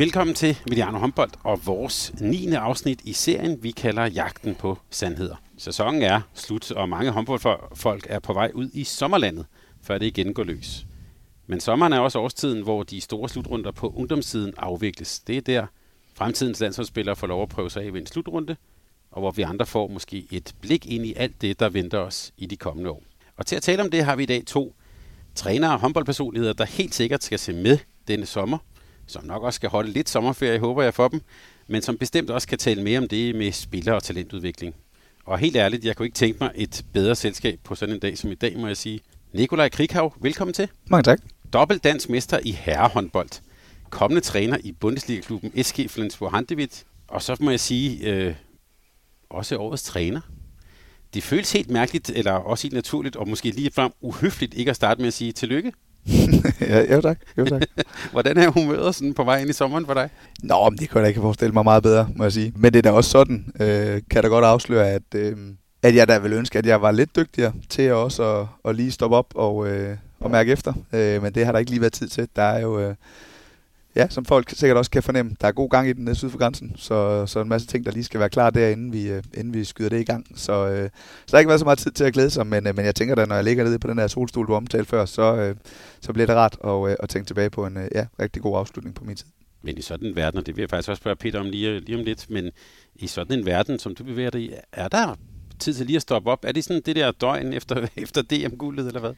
Velkommen til Mediano Håndbold og vores 9. afsnit i serien, vi kalder Jagten på Sandheder. Sæsonen er slut, og mange håndboldfolk er på vej ud i sommerlandet, før det igen går løs. Men sommeren er også årstiden, hvor de store slutrunder på ungdomssiden afvikles. Det er der, fremtidens landsholdsspillere får lov at prøve sig af ved en slutrunde, og hvor vi andre får måske et blik ind i alt det, der venter os i de kommende år. Og til at tale om det har vi i dag to trænere og håndboldpersonligheder, der helt sikkert skal se med denne sommer – som nok også skal holde lidt sommerferie, håber jeg for dem, men som bestemt også kan tale mere om det med spiller- og talentudvikling. Og helt ærligt, jeg kunne ikke tænke mig et bedre selskab på sådan en dag som i dag, må jeg sige. Nikolaj Krighav, velkommen til. Mange tak. Dobbelt dansk mester i herrehåndbold. Kommende træner i Bundesliga-klubben SG Flensburg Handewitt. Og så må jeg sige, øh, også årets træner. Det føles helt mærkeligt, eller også helt naturligt, og måske lige frem uhøfligt ikke at starte med at sige tillykke. ja, jo tak. Jo, tak. Hvordan er humøret sådan på vej ind i sommeren for dig? Nå, men det kan jeg da ikke forestille mig meget bedre, må jeg sige. Men det er da også sådan, øh, kan da godt afsløre, at, øh, at jeg da vil ønske, at jeg var lidt dygtigere til også at, at lige stoppe op og, øh, og mærke efter. Øh, men det har der ikke lige været tid til. Der er jo... Øh, ja, som folk sikkert også kan fornemme, der er god gang i den syd for grænsen, så, så en masse ting, der lige skal være klar der, inden vi, øh, inden vi skyder det i gang. Så, øh, så der har ikke været så meget tid til at glæde sig, men, øh, men jeg tænker da, når jeg ligger nede på den der solstol, du omtalte før, så, så bliver det rart at, uh, at tænke tilbage på en ja, rigtig god afslutning på min tid. Men i sådan en verden, og det vil jeg faktisk også spørge Peter om lige, lige om lidt, men i sådan en verden, som du bevæger dig i, er der tid til lige at stoppe op? Er det sådan det der døgn efter, efter DM-guldet, eller hvad?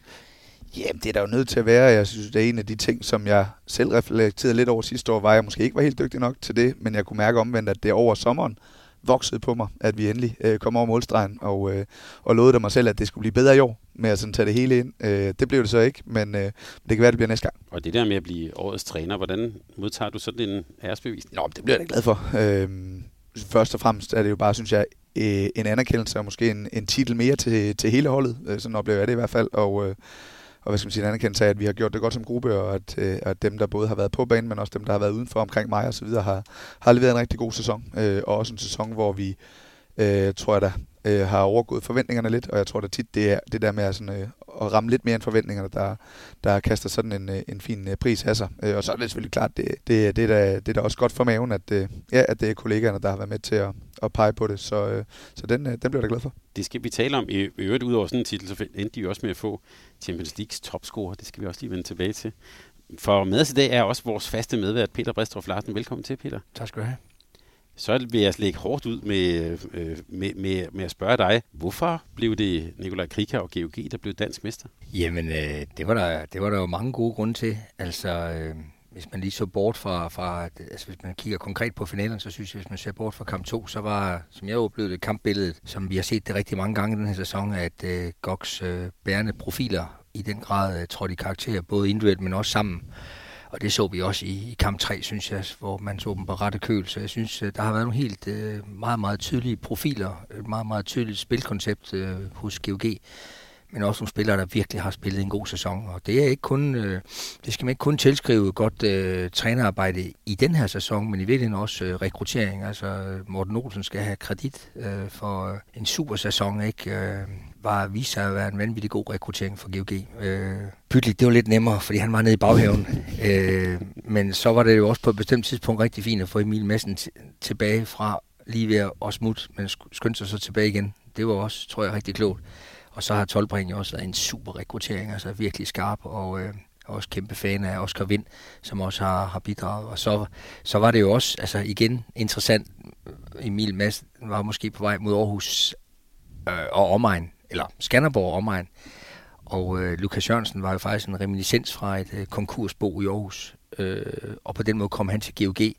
Jamen, det er der jo nødt til at være. Jeg synes, det er en af de ting, som jeg selv reflekterede lidt over sidste år, var, at jeg måske ikke var helt dygtig nok til det, men jeg kunne mærke omvendt, at det over sommeren voksede på mig, at vi endelig øh, kom over målstregen, og, øh, og lovede mig selv, at det skulle blive bedre i år, med at sådan tage det hele ind. Øh, det blev det så ikke, men øh, det kan være, det bliver næste gang. Og det der med at blive årets træner, hvordan modtager du sådan en æresbevis? Nå, det bliver jeg da glad for. Øh, først og fremmest er det jo bare, synes jeg, øh, en anerkendelse og måske en, en titel mere til, til hele holdet. Øh, sådan oplever jeg det i hvert fald, og... Øh, og hvad skal man sige, en anerkendelse af, at vi har gjort det godt som gruppe, og at, øh, at dem, der både har været på banen, men også dem, der har været udenfor omkring mig og så videre, har, har leveret en rigtig god sæson. Øh, og også en sæson, hvor vi, øh, tror jeg da, øh, har overgået forventningerne lidt, og jeg tror da tit, det er det der med at, sådan, øh, at ramme lidt mere end forventningerne, der, der kaster sådan en, øh, en fin øh, pris af sig. Øh, og så er det selvfølgelig klart, det, det, det, er da, det er da også godt for maven, at, øh, ja, at det er kollegaerne, der har været med til at, at pege på det, så, øh, så den, øh, den bliver jeg da glad for. Det skal vi tale om. I øvrigt, ud over sådan en titel, så endte de jo også med at få Champions Leagues topscorer. Det skal vi også lige vende tilbage til. For med os i dag er også vores faste medvært, Peter Bristrup Larsen. Velkommen til, Peter. Tak skal du have. Så vil jeg lægge hårdt ud med, øh, med, med, med at spørge dig, hvorfor blev det Nikolaj Krika og GOG, der blev dansk mester? Jamen, øh, det, var der, det var der jo mange gode grunde til. Altså, øh, hvis man lige så bort fra, fra altså hvis man kigger konkret på finalen, så synes jeg, hvis man ser bort fra kamp 2, så var, som jeg oplevede det, kampbilledet, som vi har set det rigtig mange gange i den her sæson, at øh, Goks øh, bærende profiler i den grad øh, trådte i karakter, både individuelt, men også sammen. Og det så vi også i, i kamp 3, synes jeg, hvor man så dem på rette køl. Så jeg synes, øh, der har været nogle helt øh, meget, meget tydelige profiler, et meget, meget tydeligt spilkoncept øh, hos GOG men også nogle spillere, der virkelig har spillet en god sæson. Og det er ikke kun, øh, det skal man ikke kun tilskrive godt øh, trænerarbejde i den her sæson, men i virkeligheden også øh, rekruttering. Altså Morten Olsen skal have kredit øh, for øh, en super sæson, ikke? Øh, var vist sig at være en vanvittig god rekruttering for GOG. Øh, Pytlik, det var lidt nemmere, fordi han var nede i baghaven. øh, men så var det jo også på et bestemt tidspunkt rigtig fint at få Emil Madsen tilbage fra lige ved at smutte, men skyndte sig så tilbage igen. Det var også, tror jeg, rigtig klogt. Og så har Tolbring jo også været en super rekruttering, altså virkelig skarp, og øh, også kæmpe fan af Oscar Vind, som også har, har bidraget. Og så, så var det jo også, altså igen, interessant. Emil Madsen var måske på vej mod Aarhus øh, og omegn, eller Skanderborg omegn. Og øh, Lukas Jørgensen var jo faktisk en reminiscens fra et øh, konkursbo i Aarhus. Øh, og på den måde kom han til GOG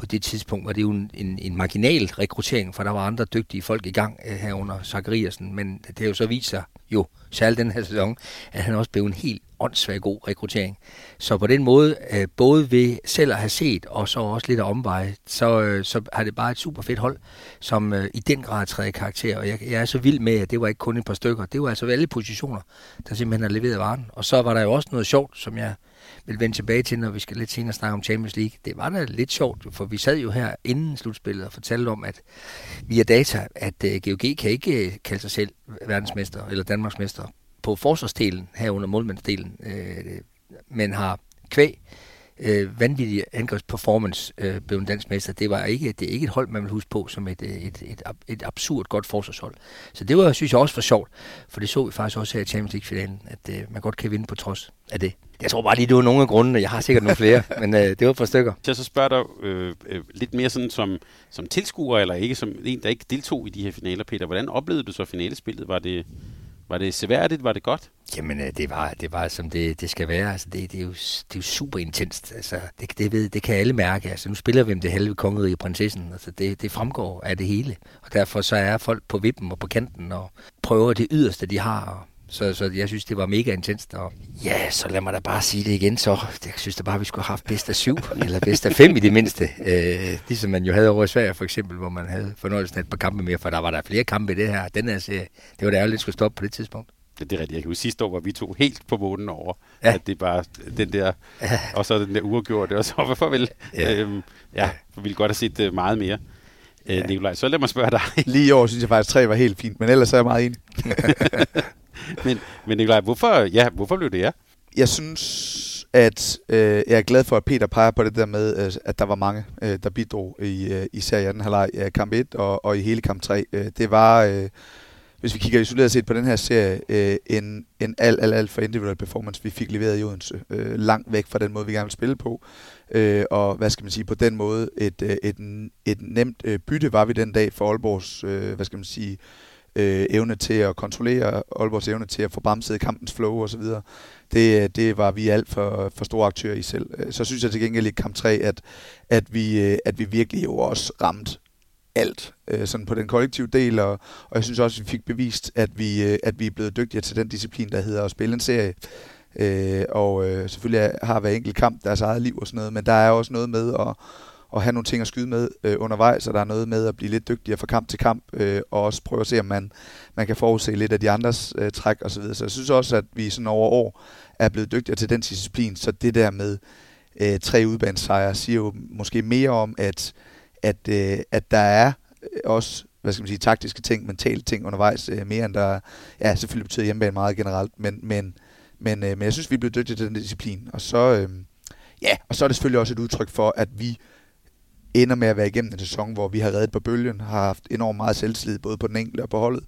på det tidspunkt var det jo en, en, en marginal rekruttering, for der var andre dygtige folk i gang øh, herunder Zachariasen, men det har jo så vist sig jo, særligt den her sæson, at han også blev en helt åndssvagt god rekruttering. Så på den måde, øh, både ved selv at have set, og så også lidt af omveje, så, øh, så har det bare et super fedt hold, som øh, i den grad træder karakter. Og jeg, jeg er så vild med, at det var ikke kun et par stykker, det var altså alle positioner, der simpelthen har leveret varen. Og så var der jo også noget sjovt, som jeg vil vende tilbage til, når vi skal lidt senere snakke om Champions League. Det var da lidt sjovt, for vi sad jo her inden slutspillet og fortalte om, at via data, at øh, GOG kan ikke øh, kalde sig selv verdensmester eller Danmarksmester på forsvarsdelen, herunder målmandsdelen, øh, men har kvæg øh, vanvittig angrebsperformance øh, blev en dansk mester. Det, var ikke, det er ikke et hold, man vil huske på som et, et, et, et absurd godt forsvarshold. Så det var, synes jeg også for sjovt, for det så vi faktisk også her i Champions League-finalen, at øh, man godt kan vinde på trods af det. Jeg tror bare lige, det var nogle af grundene. Jeg har sikkert nogle flere, men øh, det var for stykker. Så jeg så spørger dig øh, øh, lidt mere sådan som, som tilskuer, eller ikke som en, der ikke deltog i de her finaler, Peter. Hvordan oplevede du så finalespillet? Var det, var det seværdigt? Var det godt? Jamen, øh, det var, det var som det, det skal være. Altså, det, det, er jo, det er jo super intenst. Altså, det, det, ved, det kan alle mærke. Altså, nu spiller vi om det halve kongerige prinsessen. Altså, det, det fremgår af det hele. Og derfor så er folk på vippen og på kanten og prøver det yderste, de har. Så, så jeg synes, det var mega intenst. Og ja, så lad mig da bare sige det igen. Så jeg synes da bare, vi skulle have haft bedst af syv, eller bedst af fem i det mindste. Øh, ligesom man jo havde over i Sverige for eksempel, hvor man havde fornøjelsen af et par kampe mere, for der var der flere kampe i det her. Den her serie, det var da ærgerligt, skulle stoppe på det tidspunkt. Det, det er rigtigt. Jeg kan huske sidste år, hvor vi tog helt på månen over, ja. at det bare den der, ja. og så den der uafgjorte, og så hvorfor vil, ja. Øhm, ja, vi ville godt have set uh, meget mere. Øh, ja. Nikolaj, så lad mig spørge dig. Lige i år synes jeg faktisk, tre var helt fint, men ellers er jeg meget enig. men, men Nikolaj, hvorfor, ja, hvorfor blev det ja? Jeg synes, at øh, jeg er glad for, at Peter peger på det der med, øh, at der var mange, øh, der bidrog i, øh, især i anden halvleg af kamp 1 og, og i hele kamp 3. Øh, det var, øh, hvis vi kigger isoleret set på den her serie, øh, en, en alt, alt, alt for individuel performance, vi fik leveret i Odense. Øh, langt væk fra den måde, vi gerne vil spille på. Øh, og hvad skal man sige, på den måde, et, øh, et, et nemt øh, bytte var vi den dag for Aalborgs, øh, hvad skal man sige, øh, Øh, evne til at kontrollere, Aalborgs evne til at få bremset kampens flow osv. Det, øh, det var vi alt for, for store aktører i selv. Øh, så synes jeg til gengæld i kamp 3, at, at, vi, at vi virkelig jo også ramt alt øh, sådan på den kollektive del, og, og jeg synes også, at vi fik bevist, at vi, øh, at vi er blevet dygtigere til den disciplin, der hedder at spille en serie. Øh, og øh, selvfølgelig har hver enkelt kamp deres eget liv og sådan noget, men der er også noget med at, at have nogle ting at skyde med øh, undervejs, og der er noget med at blive lidt dygtigere fra kamp til kamp, øh, og også prøve at se, om man, man kan forudse lidt af de andres øh, træk osv. Så, videre. så jeg synes også, at vi sådan over år er blevet dygtigere til den disciplin, så det der med øh, tre udbanesejre siger jo måske mere om, at, at, øh, at der er også hvad skal man sige, taktiske ting, mentale ting undervejs, øh, mere end der, ja, selvfølgelig betyder hjemmebane meget generelt, men, men, men, øh, men jeg synes, vi er blevet dygtige til den disciplin, og så, øh, ja, og så er det selvfølgelig også et udtryk for, at vi ender med at være igennem en sæson, hvor vi har reddet på bølgen, har haft enormt meget selvtillid, både på den enkelte og på holdet,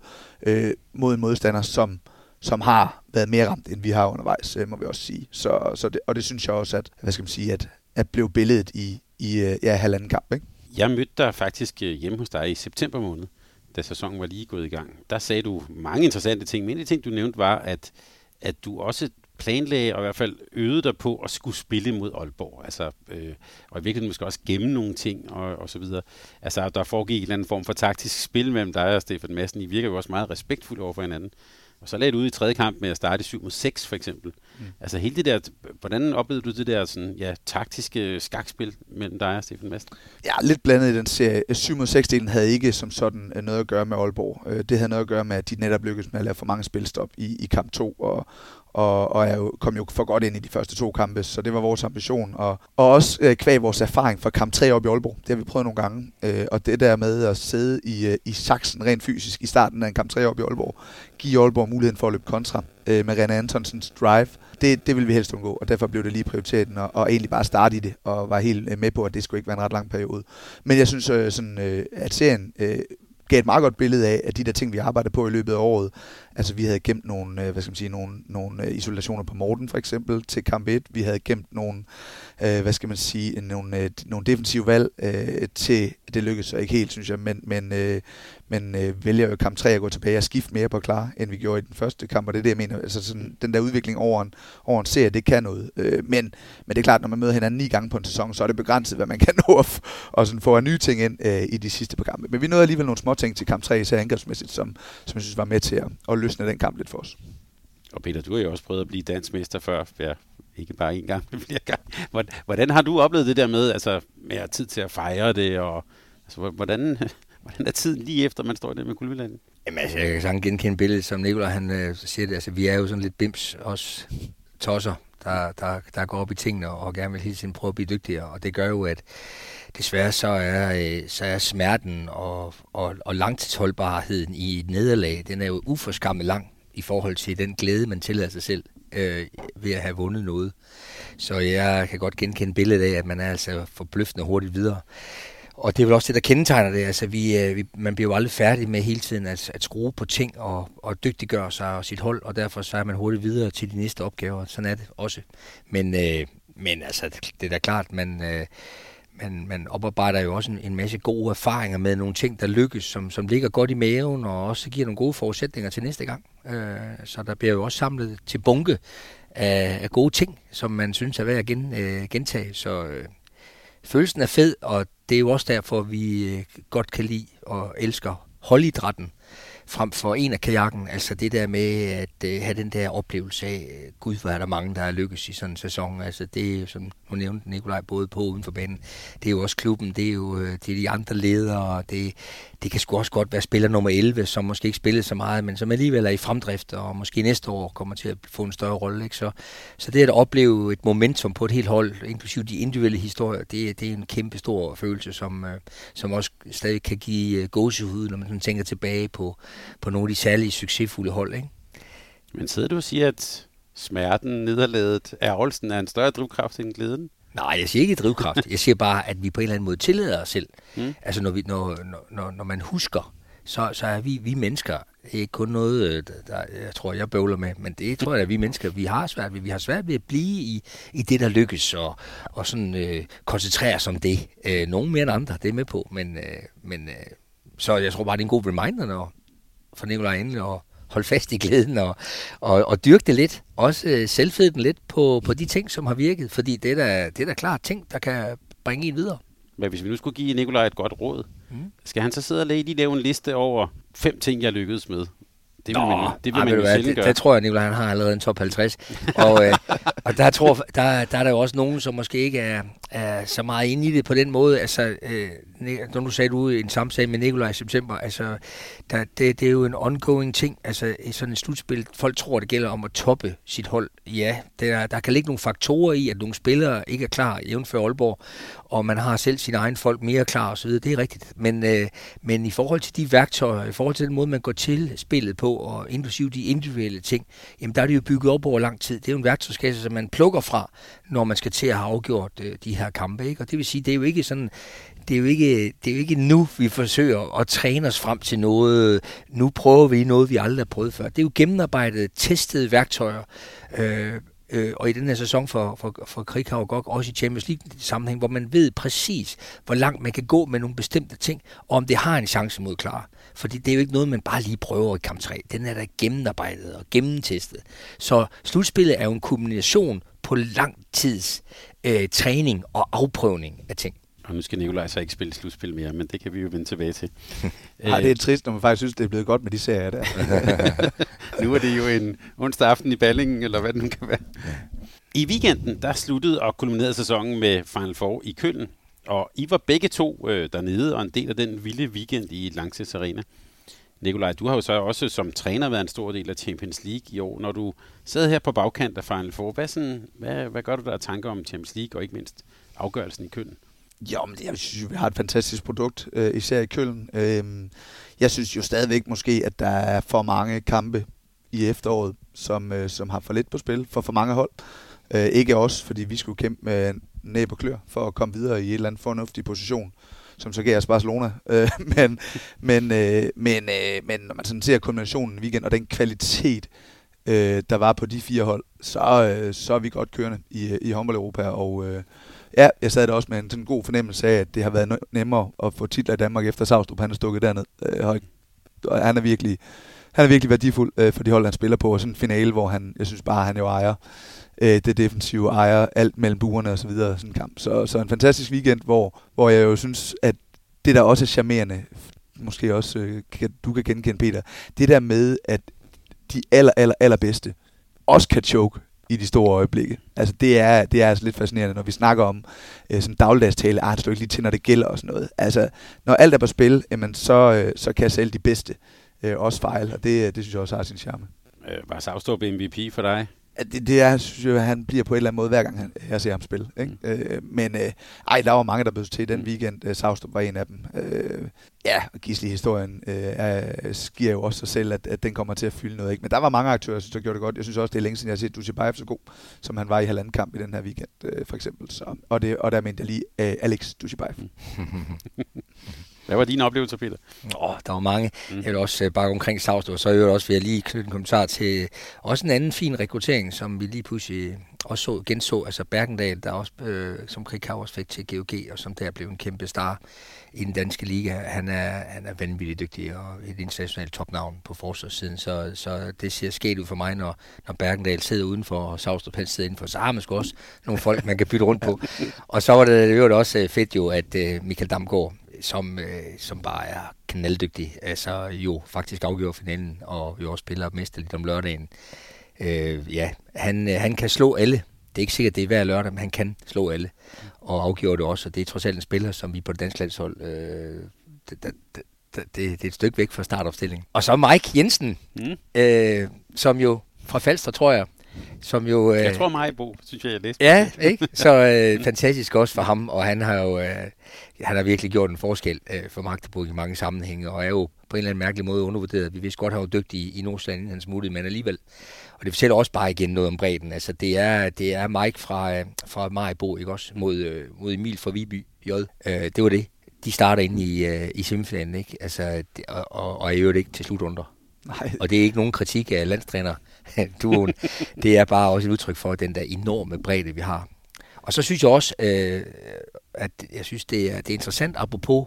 øh, mod en modstander, som, som har været mere ramt, end vi har undervejs, øh, må vi også sige. Så, så det, og det synes jeg også, at, hvad skal man sige, at, at blev billedet i, i øh, ja, halvanden kamp, ikke? Jeg mødte dig faktisk øh, hjemme hos dig i september måned, da sæsonen var lige gået i gang. Der sagde du mange interessante ting, men en af de ting, du nævnte, var, at, at du også planlagde og i hvert fald øvede dig på at skulle spille mod Aalborg. Altså, øh, og i virkeligheden måske også gemme nogle ting og, og så videre. Altså, der foregik en eller anden form for taktisk spil mellem dig og Stefan Madsen. I virker jo også meget respektfulde over for hinanden. Og så lagde du ud i tredje kamp med at starte i 7 mod 6 for eksempel. Mm. Altså hele det der, hvordan oplevede du det der sådan, ja, taktiske skakspil mellem dig og Stefan Madsen? Ja, lidt blandet i den serie. 7 mod 6 delen havde ikke som sådan øh, noget at gøre med Aalborg. Øh, det havde noget at gøre med, at de netop lykkedes med at lave for mange spilstop i, i kamp 2, og, og, og jeg kom jo for godt ind i de første to kampe, så det var vores ambition. Og, og også øh, kvæg vores erfaring fra kamp 3 op i Aalborg. Det har vi prøvet nogle gange. Øh, og det der med at sidde i, øh, i saksen rent fysisk i starten af en kamp 3 op i Aalborg, give Aalborg muligheden for at løbe kontra øh, med René Antonsens drive, det, det vil vi helst undgå, og derfor blev det lige prioriteten, og, og egentlig bare starte i det, og var helt øh, med på, at det skulle ikke være en ret lang periode. Men jeg synes, øh, sådan, øh, at serien øh, gav et meget godt billede af, at de der ting, vi arbejdede på i løbet af året, altså vi havde gemt nogle, øh, hvad skal man sige, nogle, nogle øh, isolationer på Morten for eksempel til kamp 1, vi havde gemt nogle, øh, hvad skal man sige, nogle, øh, nogle defensive valg øh, til, det lykkedes så ikke helt, synes jeg, men, men, øh, men øh, vælger jo kamp 3 at gå tilbage og skifte mere på klar, end vi gjorde i den første kamp, og det er det, jeg mener. Altså sådan, den der udvikling over en, over en serie, det kan noget. Øh, men, men det er klart, når man møder hinanden ni gange på en sæson, så er det begrænset, hvad man kan nå at, og sådan få af nye ting ind øh, i de sidste par kampe. Men vi nåede alligevel nogle små ting til kamp 3, især angrebsmæssigt, som, som jeg synes var med til at, at løsne den kamp lidt for os. Og Peter, du har jo også prøvet at blive dansmester før, ja, ikke bare en gang, men flere gange. Hvordan har du oplevet det der med, altså, med at tid til at fejre det, og altså, hvordan, hvordan er tiden lige efter, man står der med kulvilanden? Jamen, altså, jeg kan sagtens genkende billedet, som Nicolaj han øh, siger det. Altså, vi er jo sådan lidt bims, os tosser, der, der, der går op i tingene og gerne vil hele tiden prøve at blive dygtigere. Og det gør jo, at desværre så er, øh, så er smerten og, og, og langtidsholdbarheden i et nederlag, den er jo uforskammet lang i forhold til den glæde, man tillader sig selv øh, ved at have vundet noget. Så jeg kan godt genkende billedet af, at man er altså forbløffende hurtigt videre. Og det er vel også det, der kendetegner det. Altså, vi, øh, vi, man bliver jo aldrig færdig med hele tiden at, at skrue på ting og, og dygtiggøre sig og sit hold, og derfor så er man hurtigt videre til de næste opgaver. Sådan er det også. Men, øh, men altså, det er da klart, man... Øh, man, man oparbejder jo også en, en masse gode erfaringer med nogle ting, der lykkes, som, som ligger godt i maven, og også giver nogle gode forudsætninger til næste gang. Øh, så der bliver jo også samlet til bunke af, af gode ting, som man synes er værd at gen, øh, gentage. Så øh, følelsen er fed, og det er jo også derfor, vi øh, godt kan lide og elsker holdidrætten frem for en af kajakken. Altså det der med at øh, have den der oplevelse af, øh, gud, hvor er der mange, der er lykkes i sådan en sæson. Altså det er som nu nævnte Nikolaj, både på og uden for banen. Det er jo også klubben, det er jo øh, det er de andre ledere, det, det kan sgu også godt være spiller nummer 11, som måske ikke spillede så meget, men som alligevel er i fremdrift, og måske næste år kommer til at få en større rolle. Ikke? Så, så det at opleve et momentum på et helt hold, inklusive de individuelle historier, det, det er en kæmpe stor følelse, som, øh, som også stadig kan give øh, gåsehud, når man tænker tilbage på, på nogle af de særlige succesfulde hold. Ikke? Men sidder du og siger, at smerten, nederlaget, ærgelsen er en større drivkraft end glæden? Nej, jeg siger ikke drivkraft. Jeg siger bare, at vi på en eller anden måde tillader os selv. Mm. Altså når, vi, når, når, når man husker, så, så er vi, vi mennesker er ikke kun noget, øh, der, jeg tror, jeg bøvler med, men det tror jeg, at vi mennesker, vi har svært ved. Vi har svært ved at blive i, i det, der lykkes, og, og sådan øh, koncentrere os om det. Øh, nogen mere end andre, det er med på, men, øh, men øh, så jeg tror bare, det er en god reminder, når for Nicolaj endelig og holde fast i glæden og, og, og dyrke det lidt. Også øh, selvfede den lidt på, på de ting, som har virket, fordi det er da, det er da klart ting, der kan bringe en videre. Men hvis vi nu skulle give Nikolaj et godt råd, mm. skal han så sidde og lige lave en liste over fem ting, jeg lykkedes med? Det vil Nå, man, det vil ej, man jo det, gøre. Det tror jeg, Nicolaj han har allerede en top 50. og, øh, og der, tror, der, der er der jo også nogen, som måske ikke er, er så meget inde i det på den måde. Altså, øh, når du sagde du i en samtale med Nikolaj i september, altså, der, det, det er jo en ongoing ting. Altså, i sådan et slutspil, folk tror, det gælder om at toppe sit hold. Ja, der, der kan ligge nogle faktorer i, at nogle spillere ikke er klar, jævnfør Aalborg, og man har selv sine egne folk mere klar osv. Det er rigtigt. Men, øh, men i forhold til de værktøjer, i forhold til den måde, man går til spillet på, og inklusive de individuelle ting, jamen der er det jo bygget op over lang tid. Det er jo en værktøjskasse, som man plukker fra, når man skal til at have afgjort øh, de her kampe. Ikke? Og det vil sige, det er jo ikke sådan det er, jo ikke, det er jo ikke nu, vi forsøger at træne os frem til noget. Nu prøver vi noget, vi aldrig har prøvet før. Det er jo gennemarbejdet, testede værktøjer. Øh, øh, og i den her sæson for, for, for Krighav og også i Champions League sammenhæng, hvor man ved præcis, hvor langt man kan gå med nogle bestemte ting, og om det har en chance mod klar. Fordi det er jo ikke noget, man bare lige prøver i kamp 3. Den er der gennemarbejdet og gennemtestet. Så slutspillet er jo en kombination på lang tids øh, træning og afprøvning af ting. Og nu skal Nikolaj så ikke spille slutspil mere, men det kan vi jo vende tilbage til. Nej, det er trist, når man faktisk synes, det er blevet godt med de serier der. nu er det jo en onsdag aften i Ballingen, eller hvad det nu kan være. I weekenden, der sluttede og kulminerede sæsonen med Final Four i Køln. Og I var begge to øh, dernede, og en del af den vilde weekend i Lanxess Arena. Nikolaj, du har jo så også som træner været en stor del af Champions League i år. Når du sad her på bagkant af Final Four, hvad, sådan, hvad, hvad gør du der af tanker om Champions League, og ikke mindst afgørelsen i Køln? Jo, men jeg synes, vi har et fantastisk produkt, øh, især i Køln. Øh, jeg synes jo stadigvæk måske, at der er for mange kampe i efteråret, som, øh, som har for lidt på spil for for mange hold. Øh, ikke os, fordi vi skulle kæmpe med næb og klør for at komme videre i et eller andet fornuftig position, som så gav os Barcelona. Øh, men, men, øh, men, øh, men når man sådan ser kombinationen weekend og den kvalitet, øh, der var på de fire hold, så, øh, så er vi godt kørende i, i håndbold Europa, og øh, Ja, jeg sad der også med en sådan god fornemmelse af, at det har været nemmere at få titler i Danmark efter Savstrup, han er stukket derned. Øh, han er virkelig, han er virkelig værdifuld øh, for de hold, han spiller på, og sådan en finale, hvor han, jeg synes bare, han jo ejer øh, det defensive, ejer alt mellem buerne og så videre, sådan en kamp. Så, så en fantastisk weekend, hvor, hvor jeg jo synes, at det der også er charmerende, måske også øh, kan, du kan genkende, Peter, det der med, at de aller, aller, allerbedste også kan choke i de store øjeblikke. Altså det er, det er altså lidt fascinerende, når vi snakker om øh, sådan dagligdags tale, ah, det står ikke lige til, når det gælder og sådan noget. Altså, når alt er på spil, jamen, så, øh, så kan selv de bedste øh, også fejle, og det, det synes jeg også har sin charme. Øh, var Savstrup MVP for dig? Det, det er, synes jeg, han bliver på en eller anden måde, hver gang han, jeg ser ham spille. Ikke? Mm. Øh, men øh, ej, der var mange, der blev til den mm. weekend. Øh, Savstrup var en af dem. Øh, ja, og Gisli-historien øh, skiver jo også sig selv, at, at den kommer til at fylde noget. Ikke? Men der var mange aktører, der gjorde det godt. Jeg synes også, det er længe siden, jeg har set Dushibayev så god, som han var i halvanden kamp i den her weekend, øh, for eksempel. Så, og, det, og der mente jeg lige øh, Alex Dushibayev. Hvad var din oplevelse, Peter? Åh, oh, der var mange. Mm. Jeg vil også uh, bakke omkring Savstrup, så jeg vil også vil jeg lige knytte en kommentar til også en anden fin rekruttering, som vi lige pludselig også så, genså. Altså Bergendal, der også, øh, som Krik også fik til GOG, og som der blev en kæmpe star i den danske liga. Han er, han er vanvittigt dygtig og et internationalt topnavn på forsvarssiden, så, så det ser sket ud for mig, når, når Bergendal sidder udenfor, og Savstrup Pels sidder indenfor, så har man sgu også nogle folk, man kan bytte rundt på. Og så var det, var også fedt jo, at uh, Michael Damgaard, som, øh, som bare er knalddygtig, altså jo faktisk afgjorde finalen, og jo også spiller mesterligt om lørdagen. Øh, ja, han, øh, han kan slå alle. Det er ikke sikkert, det er hver lørdag, men han kan slå alle. Og afgjorde det også, og det er trods alt en spiller, som vi på det danske landshold, øh, det, det, det, det, er et stykke væk fra startopstillingen. Og så Mike Jensen, mm. øh, som jo fra Falster, tror jeg, som jo... Øh, jeg tror mig, Bo, synes jeg, jeg læste. Ja, ikke? Så øh, fantastisk også for ham, og han har jo øh, han har virkelig gjort en forskel øh, for Magdeburg i mange sammenhænge, og er jo på en eller anden mærkelig måde undervurderet. Vi vidste godt, at han var dygtig i, i Nordsjælland, inden han smuttede, men alligevel. Og det fortæller også bare igen noget om bredden. Altså, det er, det er Mike fra, øh, fra Majbo, ikke også? Mod, øh, mod Emil fra Viby J. Øh, det var det. De starter ind i, øh, i semifinalen, ikke? Altså, det, og, og, og i øvrigt ikke til slutunder. Nej. Og det er ikke nogen kritik af landstræner duoen. det er bare også et udtryk for den der enorme bredde, vi har. Og så synes jeg også, øh, at jeg synes, det er, det er interessant, apropos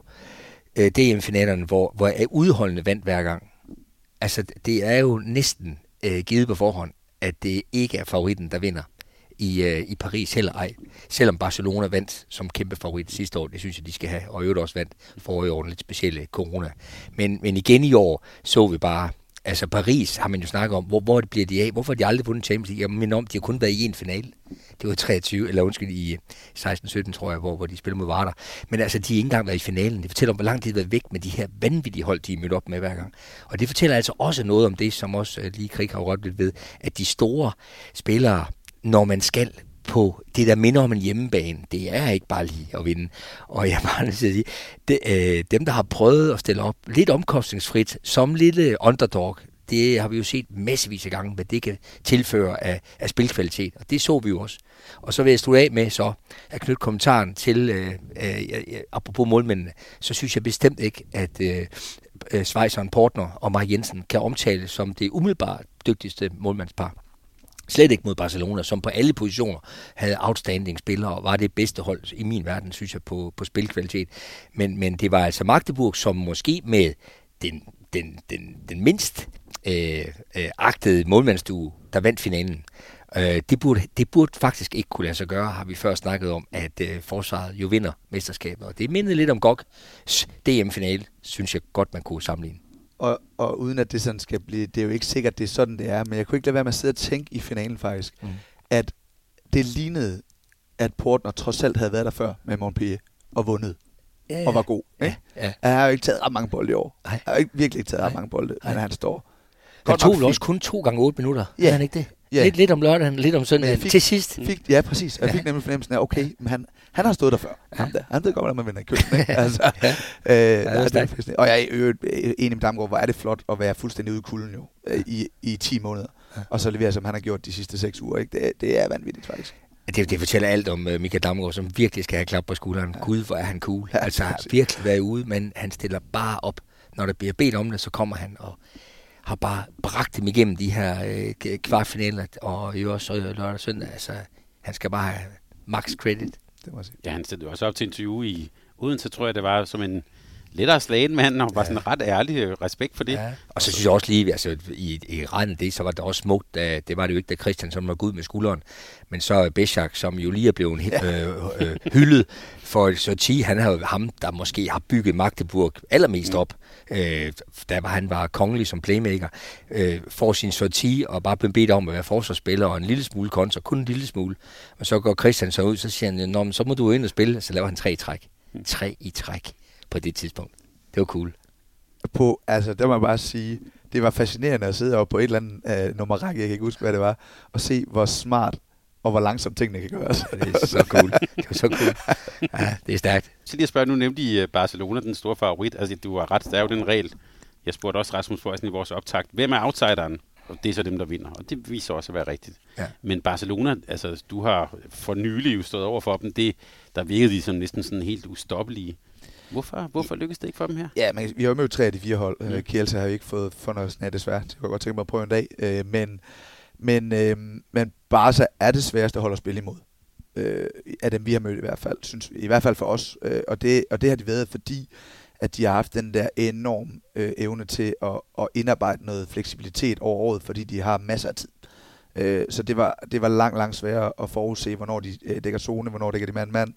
øh, DM-finalerne, hvor, hvor er udholdende vandt hver gang. Altså, det er jo næsten øh, givet på forhånd, at det ikke er favoritten, der vinder i, øh, i Paris heller ej. Selvom Barcelona vandt som kæmpe favorit sidste år, det synes jeg, de skal have, og i øvrigt også vandt for i år, lidt specielle corona. Men, men igen i år så vi bare altså Paris har man jo snakket om, hvor, hvor det bliver de af? Hvorfor har de aldrig vundet Champions League? Jeg mener om, de har kun været i en finale. Det var 23, eller undskyld, i øh, 16-17, tror jeg, hvor, hvor de spillede mod Varder. Men altså, de har ikke engang været i finalen. Det fortæller om, hvor lang tid de har været væk med de her vanvittige hold, de er mødt op med hver gang. Og det fortæller altså også noget om det, som også øh, lige Krig har rørt lidt ved, at de store spillere, når man skal på det, der minder om en hjemmebane. Det er ikke bare lige at vinde. Og jeg bare vil sige, det, øh, dem, der har prøvet at stille op lidt omkostningsfrit, som lille underdog, det har vi jo set massevis af gange, hvad det kan tilføre af, af spilkvalitet. Og det så vi jo også. Og så vil jeg slutte af med så at knytte kommentaren til, øh, øh, apropos målmændene, så synes jeg bestemt ikke, at øh, øh Schweizeren Portner og Mark Jensen kan omtales som det umiddelbart dygtigste målmandspar. Slet ikke mod Barcelona, som på alle positioner havde outstanding spillere og var det bedste hold i min verden, synes jeg, på, på spilkvalitet. Men, men det var altså Magdeburg, som måske med den, den, den, den mindst øh, øh, agtede målmandsdue, der vandt finalen. Øh, det, burde, det burde faktisk ikke kunne lade sig gøre, har vi før snakket om, at øh, forsvaret jo vinder mesterskabet. Og det mindede lidt om GOG's DM-finale, synes jeg godt, man kunne sammenligne og, og uden at det sådan skal blive, det er jo ikke sikkert, det er sådan, det er, men jeg kunne ikke lade være med at sidde og tænke i finalen faktisk, mm. at det lignede, at Portner trods alt havde været der før med Montpellier og vundet. Ja, ja. Og var god. Ikke? Ja, ja. Han har jo ikke taget ret mange bolde i år. Nej. Han har ikke, virkelig ikke taget ret mange bolde, men han står. Han tog også kun to gange otte minutter. Ja. Er han ikke det? Ja. Lidt, lidt om lørdagen, lidt om søndagen. Fik, til sidst. Fik, ja, præcis. Jeg fik nemlig fornemmelsen af, okay, men han, han har stået der før. Ja. Han, der, han ved godt, hvordan man vinder køkken. altså, ja. Øh, ja, det er og jeg er øvrigt enig med Damgaard, hvor er det flot at være fuldstændig ude i kulden jo, øh, i, i 10 måneder. Ja. Og så levere, som han har gjort de sidste 6 uger. Ikke? Det, det er vanvittigt faktisk. Det, det fortæller alt om uh, Michael Damgaard, som virkelig skal have klap på skulderen. Ja. Gud, hvor er han cool. Ja, altså, virkelig været ude, men han stiller bare op. Når der bliver bedt om det, så kommer han og har bare bragt dem igennem de her øh, kvartfinaler, og jo også lørdag og søndag. Altså, han skal bare have max credit. Det må jeg sige. Ja, han stillede også op til interview i Odense, tror jeg det var, som en lettere slagen mand, og var ja. sådan ret ærlig øh, respekt for det. Ja. Og så synes jeg også lige, altså i, i regnen af det, så var det også smukt, da, det var det jo ikke, da Christian som var gud med skulderen, men så Bechak, som jo lige er blevet ja. øh, øh, hyldet for Sorti, han har jo ham, der måske har bygget Magdeburg allermest mm. op, øh, da han var kongelig som playmaker, øh, får sin Sorti og bare blev bedt om at være forsvarsspiller og en lille smule kontra, kun en lille smule. Og så går Christian så ud, så siger han, Nå, men så må du ind og spille, så laver han tre i træk. Mm. Tre i træk på det tidspunkt. Det var cool. På, altså, der må jeg bare sige, det var fascinerende at sidde oppe på et eller andet uh, nummerrække, jeg kan ikke huske, hvad det var, og se, hvor smart og hvor langsomt tingene kan gøres. Det er så cool. Det er så cool. Ja, det er stærkt. Så lige at spørge, nu nævnte I øh, Barcelona, den store favorit. Altså, du har ret, der er jo den regel. Jeg spurgte også Rasmus Fløjsen i vores optakt. Hvem er outsideren? Og det er så dem, der vinder. Og det viser også at være rigtigt. Ja. Men Barcelona, altså du har for nylig jo stået over for dem. Det, der virkede de som næsten sådan helt ustoppelige. Hvorfor, hvorfor lykkedes det ikke for dem her? Ja, men vi har jo med tre af de fire hold. Mm. Kielce har jo ikke fået fornøjelsen af desværre. Det kunne jeg godt tænke mig at prøve en dag. Øh, men, men, øh, men Barca er det sværeste hold at spille imod. Øh, af dem, vi har mødt i hvert fald. Synes, I hvert fald for os. Øh, og, det, og det har de været, fordi at de har haft den der enorm øh, evne til at, at indarbejde noget fleksibilitet over året, fordi de har masser af tid. Øh, så det var, det var langt, langt sværere at forudse, hvornår de øh, dækker zone, hvornår dækker de mand-mand.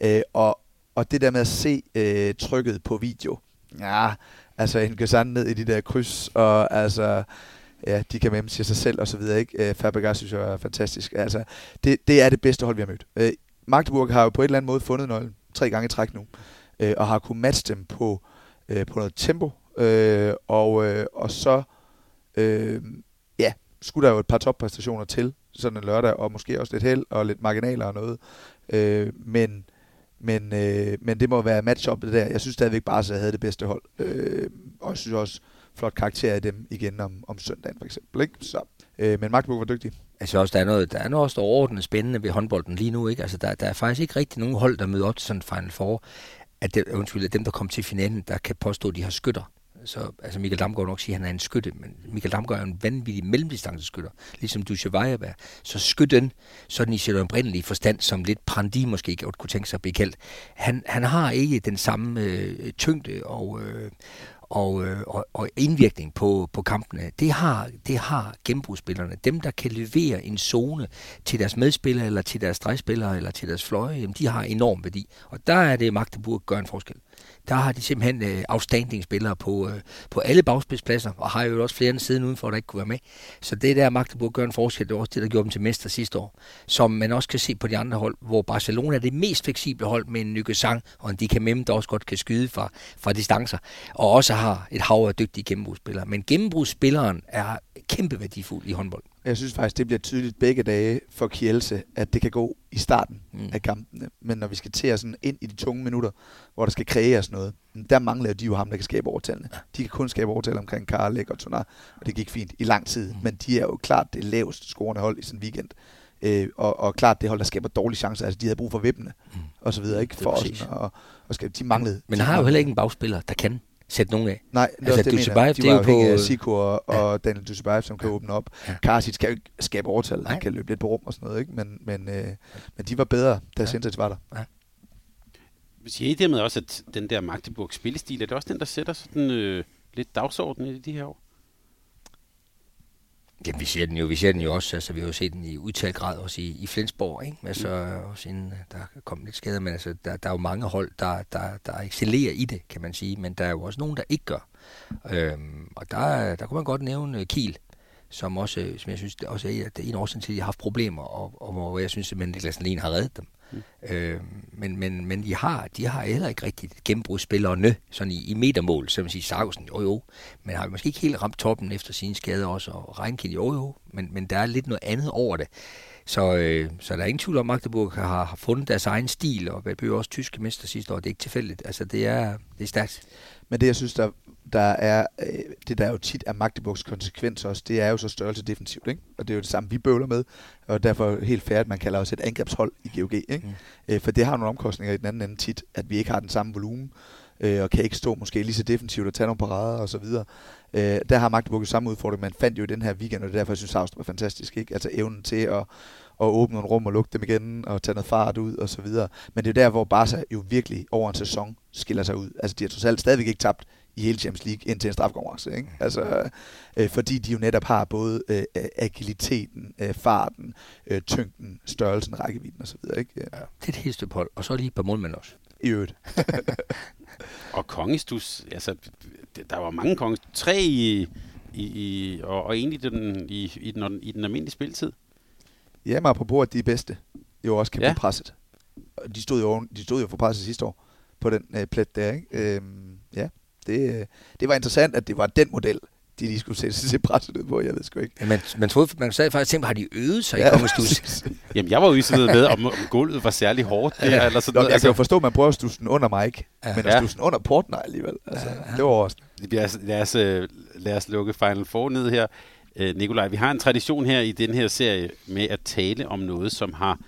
Øh, og, og det der med at se øh, trykket på video, ja, altså en Gazan ned i de der kryds, og altså, ja, de kan med sig selv og så videre, ikke? Øh, Fabregas synes jeg er fantastisk. Altså, det, det er det bedste hold, vi har mødt. Øh, Magdeburg har jo på et eller andet måde fundet nøglen tre gange i træk nu, øh, og har kunnet matche dem på, øh, på noget tempo, øh, og, øh, og så, øh, ja, skulle der jo et par toppræstationer til sådan en lørdag, og måske også lidt held og lidt marginaler og noget. Øh, men men, øh, men det må være match det der. Jeg synes stadigvæk bare, at jeg havde det bedste hold. Øh, og jeg synes også, flot karakter af dem igen om, om søndagen for eksempel. Ikke? Så, øh, men Magdeburg var dygtig. Jeg synes også, der er noget, der er noget også overordnet spændende ved håndbolden lige nu. Ikke? Altså, der, der er faktisk ikke rigtig nogen hold, der møder op til sådan en Final Four, at, det, undskyld, at dem, der kommer til finalen, der kan påstå, at de har skytter så altså Michael Damgaard nok sige, at han er en skytte, men Michael Damgaard er en vanvittig mellemdistanceskytter, ligesom Dushevajev er. Så skytten, sådan i sit oprindelige forstand, som lidt Prandi måske godt kunne tænke sig at blive kaldt, han, han har ikke den samme øh, tyngde og, øh, og, øh, og, og indvirkning på, på kampene, det har, det har genbrugsspillerne. Dem, der kan levere en zone til deres medspillere, eller til deres stregspillere, eller til deres fløje, jamen, de har enorm værdi. Og der er det, Magdeburg gør en forskel der har de simpelthen øh, outstanding spillere på, øh, på alle bagspidspladser, og har jo også flere end siden udenfor, der ikke kunne være med. Så det der Magdeburg gør en forskel, det er også det, der gjorde dem til mester sidste år. Som man også kan se på de andre hold, hvor Barcelona er det mest fleksible hold med en Nykke Sang og en Dika Mem, der også godt kan skyde fra, fra distancer, og også har et hav af dygtige gennembrugsspillere. Men gennembrugsspilleren er kæmpe værdifuld i håndbold. Jeg synes faktisk, det bliver tydeligt begge dage for Kielse, at det kan gå i starten mm. af kampene. Men når vi skal til at sådan ind i de tunge minutter, hvor der skal kreeres noget, der mangler de jo ham, der kan skabe overtalene. De kan kun skabe overtal omkring Karlik og Tonar, og det gik fint i lang tid. Mm. Men de er jo klart det laveste scorende hold i sådan en weekend. Øh, og, og klart det hold, der skaber dårlige chancer. Altså, de havde brug for vippene, mm. og så videre, ikke? For os. Og, og skabe, de manglede. Men har jo heller ikke en bagspiller, der kan sætte nogen af. Nej, det, altså, det, Dusebaev, de det er jo på... af Siko og, ja. og Daniel Dusebaev, som kan ja. åbne op. Ja. Karsic kan jo ikke skabe overtal, Nej. han kan løbe lidt på rum og sådan noget, ikke? Men, men, øh, men de var bedre, da ja. Sensic var der. Ja. Siger I dermed også, at den der Magdeburg spillestil, er det også den, der sætter sådan øh, lidt dagsorden i de her år? Jamen, vi ser den jo, vi ser den jo også, altså vi har jo set den i udtalt grad også i, i Flensborg, ikke? Altså mm. også inden der kom lidt skader, men altså der, der er jo mange hold, der, der, der excellerer i det, kan man sige, men der er jo også nogen, der ikke gør. Øhm, og der, der kunne man godt nævne Kiel, som også, som jeg synes, det også er, det er en årsag til, at de har haft problemer, og, og hvor jeg synes, at Niklas Lien har reddet dem. Mm. Øh, men, men, men de har, de har heller ikke rigtigt gennembrudsspillerne sådan i, i metermål, som man siger, Sargussen, jo jo, men har måske ikke helt ramt toppen efter sine skader også, og Reinkind, jo jo, men, men der er lidt noget andet over det. Så, øh, så der er ingen tvivl om, at Magdeburg har, har fundet deres egen stil, og blev også tyske mester sidste år. Det er ikke tilfældigt. Altså, det er, det er stærkt. Men det, jeg synes, der, der er, øh, det der jo tit er Magdeburgs konsekvens også, det er jo så størrelse defensivt, ikke? Og det er jo det samme, vi bøvler med, og derfor helt fair, at man kalder os et angrebshold i GOG, ikke? Mm. Øh, for det har nogle omkostninger i den anden ende tit, at vi ikke har den samme volumen, øh, og kan ikke stå måske lige så defensivt og tage nogle parader og så videre. Øh, der har Magdeburg jo samme udfordring, man fandt jo i den her weekend, og det er derfor, jeg synes, Austrup er fantastisk. Ikke? Altså evnen til at, at åbne nogle rum og lukke dem igen, og tage noget fart ud og så videre. Men det er der, hvor Barca jo virkelig over en sæson skiller sig ud. Altså de har totalt stadigvæk ikke tabt i hele Champions League indtil en strafkonkurrence. Ikke? Altså, øh, fordi de jo netop har både øh, agiliteten, øh, farten, øh, tyngden, størrelsen, rækkevidden osv. Ikke? Ja. Det er et helt stykke hold, og så er de et par målmænd også. I øvrigt. og kongestus, altså, der var mange konges, tre i, i, i og, og egentlig den, i, i, den, i den almindelige spiltid. Ja, men apropos, at de bedste jo også kan ja. blive presset. De stod jo, de stod jo for presset sidste år på den øh, plet der, ikke? Øhm, ja, det, det var interessant, at det var den model, de lige skulle sætte sig presset ud på, jeg ved sgu ikke. Ja, men man, troede, man sagde faktisk, tænkte, har de øvet sig ja. i kongestus? Jamen, jeg var jo sådan med, om, om gulvet var særlig hårdt. Der, ja. eller sådan Nå, noget. Jeg altså, kan jo forstå, at man prøver at stusse under mig, ikke? Ja. men at ja. stusse under porten alligevel. Altså, ja, ja. Det var også. Lad os, lad, os, øh, lad os lukke Final Four ned her. Øh, Nikolaj, vi har en tradition her i den her serie med at tale om noget, som har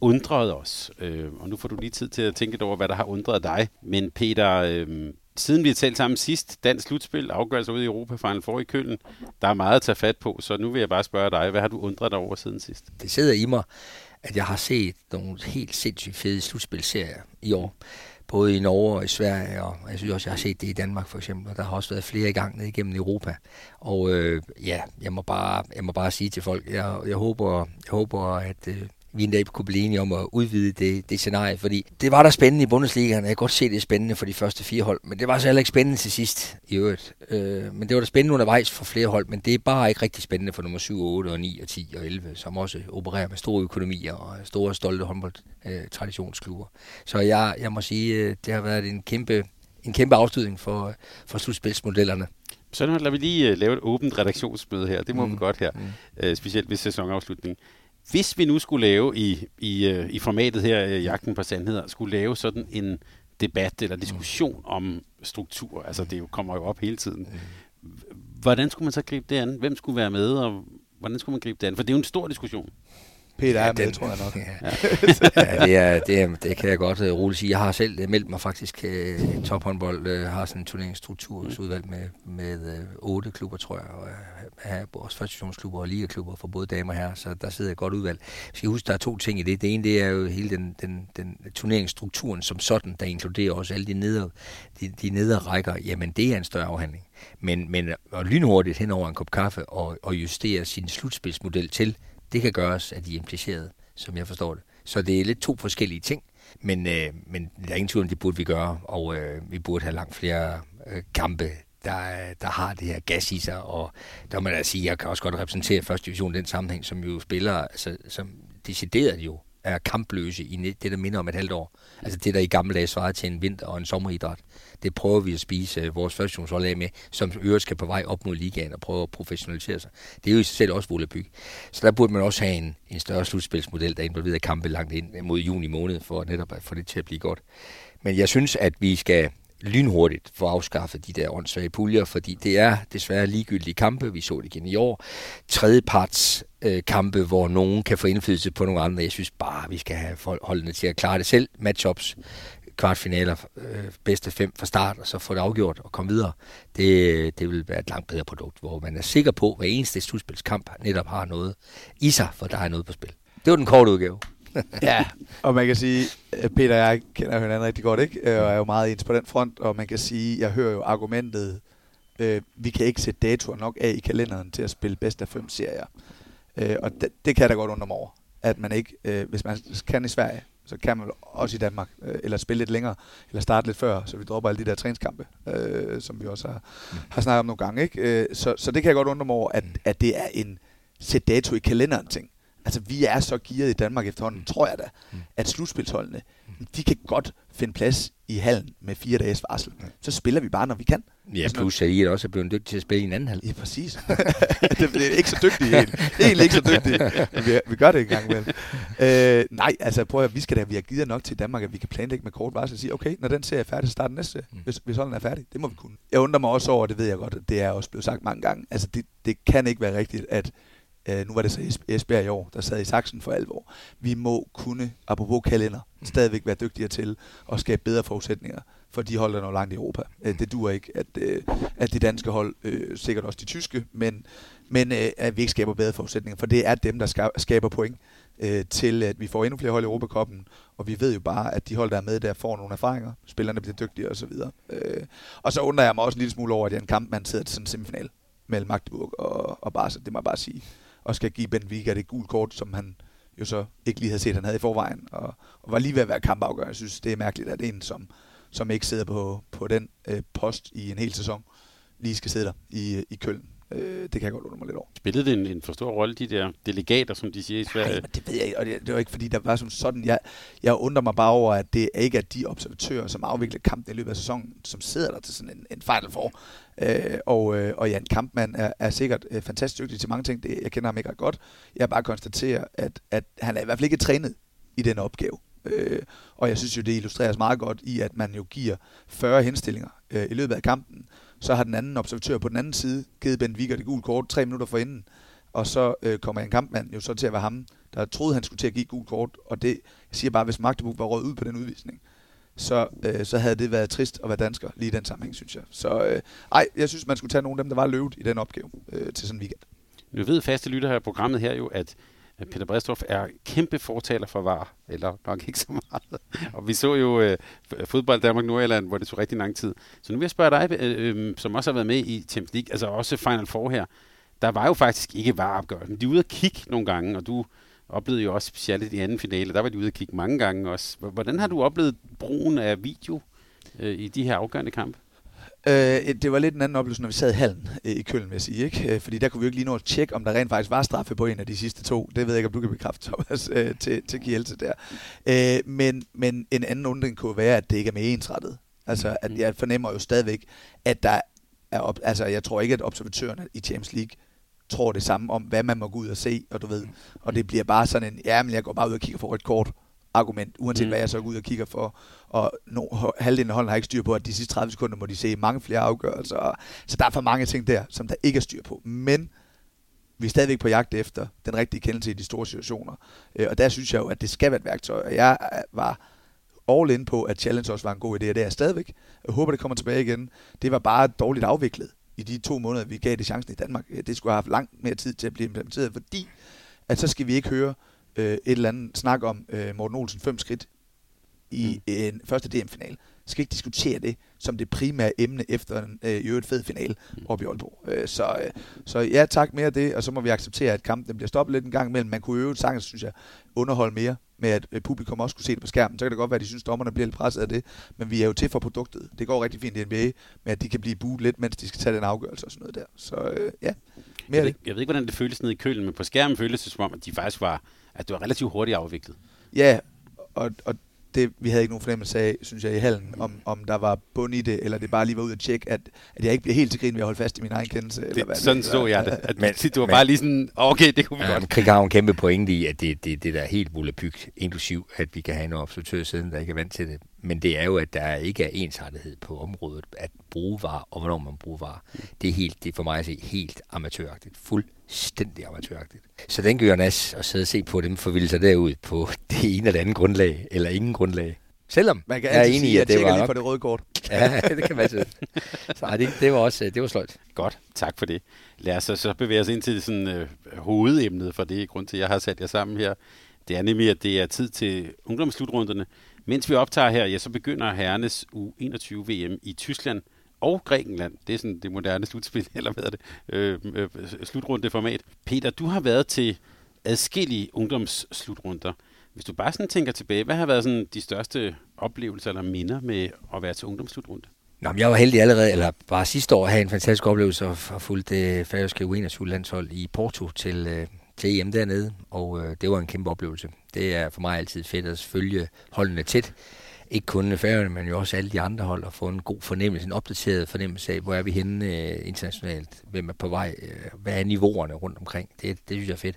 undret os. Øh, og nu får du lige tid til at tænke over, hvad der har undret dig. Men Peter, øh, siden vi har talt sammen sidst, dansk slutspil, afgørelse ude i Europa, Final for i Køln, der er meget at tage fat på, så nu vil jeg bare spørge dig, hvad har du undret dig over siden sidst? Det sidder i mig, at jeg har set nogle helt sindssygt fede slutspilserier i år. Både i Norge og i Sverige, og jeg synes også, jeg har set det i Danmark for eksempel, og der har også været flere i gang ned igennem Europa. Og øh, ja, jeg må, bare, jeg må bare sige til folk, jeg, jeg, håber, jeg håber, at øh, vi en dag kunne blive enige om at udvide det, det scenarie, fordi det var der spændende i Bundesligaen. Jeg kan godt se, det er spændende for de første fire hold, men det var så heller ikke spændende til sidst i øvrigt. Øh, men det var da spændende undervejs for flere hold, men det er bare ikke rigtig spændende for nummer 7, 8 og 9 og 10 og 11, som også opererer med store økonomier og store, stolte håndbold-traditionsklubber. Øh, så jeg, jeg må sige, øh, det har været en kæmpe, en kæmpe afstødning for, for slutspilsmodellerne. Så nu lader vi lige uh, lave et åbent redaktionsmøde her. Det må mm. vi godt her, mm. uh, specielt ved sæsonafslutning. Hvis vi nu skulle lave i, i, øh, i formatet her, øh, Jagten på Sandheder, skulle lave sådan en debat eller diskussion mm. om struktur, altså det kommer jo op hele tiden. Mm. Hvordan skulle man så gribe det an? Hvem skulle være med, og hvordan skulle man gribe det an? For det er jo en stor diskussion. Peter er ja, med, tror jeg nok. Ja, ja det, er, det, er, det kan jeg godt uh, roligt sige. Jeg har selv uh, meldt mig faktisk uh, i tophåndbold, uh, har sådan en turneringsstrukturudvalg med, med uh, otte klubber, tror jeg, og have vores førstationsklubber og ligaklubber for både damer og herrer, så der sidder et godt udvalg. Vi skal huske, der er to ting i det. Det ene, det er jo hele den, den, den turneringsstrukturen som sådan, der inkluderer også alle de neder, de, de nederrækker. Jamen, det er en større afhandling. Men, men at lynhurtigt hen over en kop kaffe og, og justere sin slutspilsmodel til, det kan gøres af de implicerede, som jeg forstår det. Så det er lidt to forskellige ting, men, øh, men der er ingen tvivl om, det burde vi gøre, og øh, vi burde have langt flere øh, kampe der, der har det her gas i sig, og der må man sige, jeg kan også godt repræsentere første division den sammenhæng, som jo spiller, altså, som decideret jo er kampløse i det, der minder om et halvt år. Altså det, der i gamle dage svarede til en vinter- og en sommeridræt. Det prøver vi at spise øh, vores første af med, som øvrigt skal på vej op mod ligaen og prøve at professionalisere sig. Det er jo i sig selv også voldebyg. Så der burde man også have en, en større slutspilsmodel, der involverer kampe langt ind mod juni måned, for netop at få det til at blive godt. Men jeg synes, at vi skal lynhurtigt få afskaffet de der åndssvage puljer, fordi det er desværre ligegyldige kampe. Vi så det igen i år. Tredjeparts øh, kampe, hvor nogen kan få indflydelse på nogle andre. Jeg synes bare, vi skal have holdene til at klare det selv. Matchups, kvartfinaler, øh, bedste fem fra start, og så få det afgjort og komme videre. Det, det vil være et langt bedre produkt, hvor man er sikker på, at hver eneste slutspilskamp netop har noget i sig, for der er noget på spil. Det var den korte udgave. ja, og man kan sige, Peter og jeg kender hinanden rigtig godt, ikke? Og er jo meget ens på den front, og man kan sige, jeg hører jo argumentet, øh, vi kan ikke sætte datoer nok af i kalenderen til at spille bedst af fem serier. Øh, og det, det kan jeg da godt undre mig over, at man ikke, øh, hvis man kan i Sverige, så kan man også i Danmark, øh, eller spille lidt længere, eller starte lidt før, så vi dropper alle de der træningskampe, øh, som vi også har, mm. har snakket om nogle gange. Ikke? Øh, så, så det kan jeg godt undre mig over, at, at det er en sæt dato i kalenderen ting. Altså, vi er så gearet i Danmark efterhånden, mm. tror jeg da, mm. at slutspilsholdene, mm. de kan godt finde plads i hallen med fire dages varsel. Så spiller vi bare, når vi kan. Ja, plus at I er også blevet dygtige til at spille i en anden halv. Ja, præcis. det er ikke så dygtige helt. Egentlig ikke så dygtige. Vi, vi gør det en gang imellem. Øh, nej, altså prøv at vi skal da, vi har givet nok til Danmark, at vi kan planlægge med kort varsel og sige, okay, når den serie er færdig, så starter næste mm. hvis, hvis holden er færdig. Det må vi kunne. Jeg undrer mig også over, det ved jeg godt, at det er også blevet sagt mange gange. Altså det, det kan ikke være rigtigt, at øh, nu var det så Esbjerg i år, der sad i saksen for alvor. Vi må kunne, apropos kalender, mm. stadigvæk være dygtigere til at skabe bedre forudsætninger for de hold, der når langt i Europa. Øh, det duer ikke, at, øh, at de danske hold, øh, sikkert også de tyske, men, men øh, at vi ikke skaber bedre forudsætninger, for det er dem, der skaber point øh, til, at vi får endnu flere hold i Europakoppen, og vi ved jo bare, at de hold, der er med der, får nogle erfaringer, spillerne bliver dygtigere osv. Øh, og så undrer jeg mig også en lille smule over, at det er en kamp, man sidder til sådan en semifinal mellem Magdeburg og, og Barca, det må jeg bare sige, og skal give Ben det gule kort, som han jo så ikke lige havde set, han havde i forvejen, og, og var lige ved at være kampafgørende. Jeg synes, det er mærkeligt, at en, som, som ikke sidder på, på den øh, post i en hel sæson, lige skal sidde der i, i Køln. Øh, det kan jeg godt undre mig lidt over. Spillede det en, en for stor rolle, de der delegater, som de siger i Sverige? Nej, det ved jeg ikke, og det, det var ikke fordi, der var som sådan. Jeg, jeg undrer mig bare over, at det ikke er de observatører, som afvikler kampen i løbet af sæsonen, som sidder der til sådan en, en Final for. Øh, og, øh, og Jan Kampmann er, er sikkert øh, fantastisk dygtig til mange ting. Det, jeg kender ham ikke ret godt. Jeg bare konstaterer, at, at han er i hvert fald ikke trænet i den opgave. Øh, og jeg synes jo, det illustreres meget godt i, at man jo giver 40 henstillinger øh, i løbet af kampen. Så har den anden observatør på den anden side givet Ben Vigger det gule kort tre minutter forinden. Og så øh, kommer en kampmand jo så til at være ham, der troede, han skulle til at give gult kort. Og det, jeg siger bare, hvis Magdeburg var råd ud på den udvisning, så, øh, så havde det været trist at være dansker lige i den sammenhæng, synes jeg. Så øh, ej, jeg synes, man skulle tage nogle af dem, der var løvet i den opgave øh, til sådan en weekend. Nu ved faste lytter her programmet her jo, at Peter Bredstof er kæmpe fortaler for VAR, eller nok ikke så meget. Og vi så jo øh, fodbold Danmark Nordjylland, hvor det tog rigtig lang tid. Så nu vil jeg spørge dig, øh, øh, som også har været med i Champions League, altså også Final Four her. Der var jo faktisk ikke VAR-opgørelsen. De er ude at kigge nogle gange, og du oplevede jo også specielt i anden finale. Der var de ude at kigge mange gange også. Hvordan har du oplevet brugen af video øh, i de her afgørende kampe? Øh, det var lidt en anden oplevelse, når vi sad i hallen øh, i Køln, vil jeg sige. Ikke? Øh, fordi der kunne vi jo ikke lige nå at tjekke, om der rent faktisk var straffe på en af de sidste to. Det ved jeg ikke, om du kan bekræfte, Thomas, øh, til, til Kielse der. Øh, men, men en anden undring kunne være, at det ikke er med ensrettet. Altså, at jeg fornemmer jo stadigvæk, at der er... Op, altså, jeg tror ikke, at observatørerne i Champions League tror det samme om, hvad man må gå ud og se, og du ved. Og det bliver bare sådan en, ja, men jeg går bare ud og kigger for et kort argument, uanset mm. hvad jeg så går ud og kigger for. Og no, halvdelen af holden har ikke styr på, at de sidste 30 sekunder må de se mange flere afgørelser. Så der er for mange ting der, som der ikke er styr på. Men vi er stadigvæk på jagt efter den rigtige kendelse i de store situationer. Øh, og der synes jeg jo, at det skal være et værktøj. Og jeg øh, var all in på, at challenge også var en god idé, og det er jeg stadigvæk. Jeg håber, det kommer tilbage igen. Det var bare dårligt afviklet i de to måneder, vi gav det chancen i Danmark. Øh, det skulle have haft langt mere tid til at blive implementeret, fordi at så skal vi ikke høre øh, et eller andet snak om øh, Morten Olsen fem skridt i mm. en første DM-finale. Skal ikke diskutere det som det primære emne efter en øh, i øvrigt fed finale mm. oppe i Aalborg. Øh, så, øh, så ja, tak mere af det, og så må vi acceptere, at kampen bliver stoppet lidt en gang imellem. Man kunne øve sagtens, synes jeg, underholde mere med, at øh, publikum også kunne se det på skærmen. Så kan det godt være, at de synes, at dommerne bliver lidt presset af det, men vi er jo til for produktet. Det går rigtig fint i NBA, med at de kan blive buet lidt, mens de skal tage den afgørelse og sådan noget der. Så øh, ja, mere jeg ved, jeg ved ikke, hvordan det føles nede i kølen, men på skærmen føles det som om, at de faktisk var, at det var relativt hurtigt afviklet. Ja, og, og det, vi havde ikke nogen fornemmelse af, synes jeg, i hallen, om, om der var bund i det, eller det bare lige var ud at tjekke, at, at jeg ikke bliver helt til grin ved at holde fast i min egen kendelse. Det, eller hvad sådan det, så jeg det. At, men, du var men, bare lige sådan, okay, det kunne vi ja, godt. Krig har en kæmpe pointe i, at det, det, det der er helt volapyk, inklusiv, at vi kan have en observatør siden, der ikke er vant til det. Men det er jo, at der ikke er ensartethed på området, at bruge var, og hvornår man bruger var. Det er, helt, det er for mig at se helt amatøragtigt. Fuldstændig amatøragtigt. Så den gør nas at sidde og se på dem forvilde sig derud på det ene eller andet grundlag, eller ingen grundlag. Selvom man kan jeg er enig i, at det var nok... for det røde kort. ja, det kan man sige. Så det, det var også det var sløjt. Godt, tak for det. Lad os så bevæge os ind til sådan, øh, hovedemnet for det grund til, at jeg har sat jer sammen her. Det er nemlig, at det er tid til ungdomsslutrunderne. Mens vi optager her, ja, så begynder herrenes U21 VM i Tyskland og Grækenland. Det er sådan det moderne slutspil, eller hvad er det, øh, øh, slutrundeformat. Peter, du har været til adskillige ungdomsslutrunder. Hvis du bare sådan tænker tilbage, hvad har været sådan de største oplevelser eller minder med at være til ungdomsslutrunde? Nå, men jeg var heldig allerede, eller bare sidste år, at have en fantastisk oplevelse og fulgte det færøske U21-landshold i Porto til, øh, til EM dernede, og øh, det var en kæmpe oplevelse. Det er for mig altid fedt at følge holdene tæt ikke kun Færøerne, men jo også alle de andre hold, og få en god fornemmelse, en opdateret fornemmelse af, hvor er vi henne øh, internationalt, hvem er på vej, øh, hvad er niveauerne rundt omkring. Det, det synes jeg er fedt,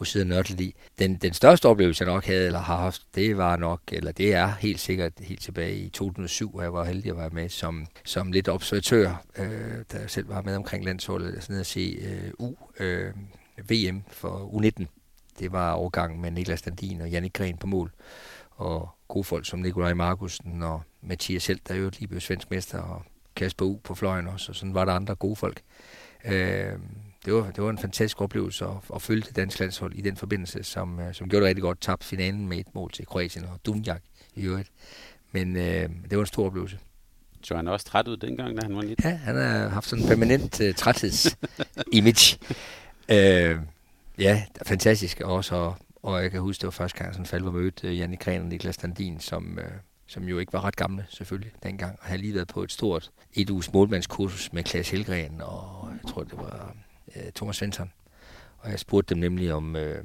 at sidde nørdet i. Den, den største oplevelse, jeg nok havde, eller har haft, det var nok, eller det er helt sikkert helt tilbage i 2007, hvor jeg var heldig at være med som, som lidt observatør, øh, da jeg selv var med omkring landsholdet, sådan at se øh, U, øh, VM for U19. Det var overgang med Niklas Dandin og Jannik Gren på mål og gode folk som Nikolaj Markusen og Mathias Helt, der jo lige blev svensk mester, og Kasper U på fløjen også, og sådan var der andre gode folk. Øh, det, var, det var en fantastisk oplevelse at, at følge det danske landshold i den forbindelse, som, øh, som gjorde det rigtig godt. Tabte finalen med et mål til Kroatien og Dunjak i øvrigt. Men øh, det var en stor oplevelse. Så han også træt ud dengang, da han var lidt? Ja, han har haft sådan en permanent uh, trætheds-image. uh, ja, fantastisk også, og, og jeg kan huske, det var første gang, sådan faldt var mødt øh, Janne Kren og Niklas Dandin, som, øh, som jo ikke var ret gamle selvfølgelig dengang, og havde lige været på et stort et uges målmandskursus med Klaas Helgren, og jeg tror, det var øh, Thomas Svensson. Og jeg spurgte dem nemlig om, øh,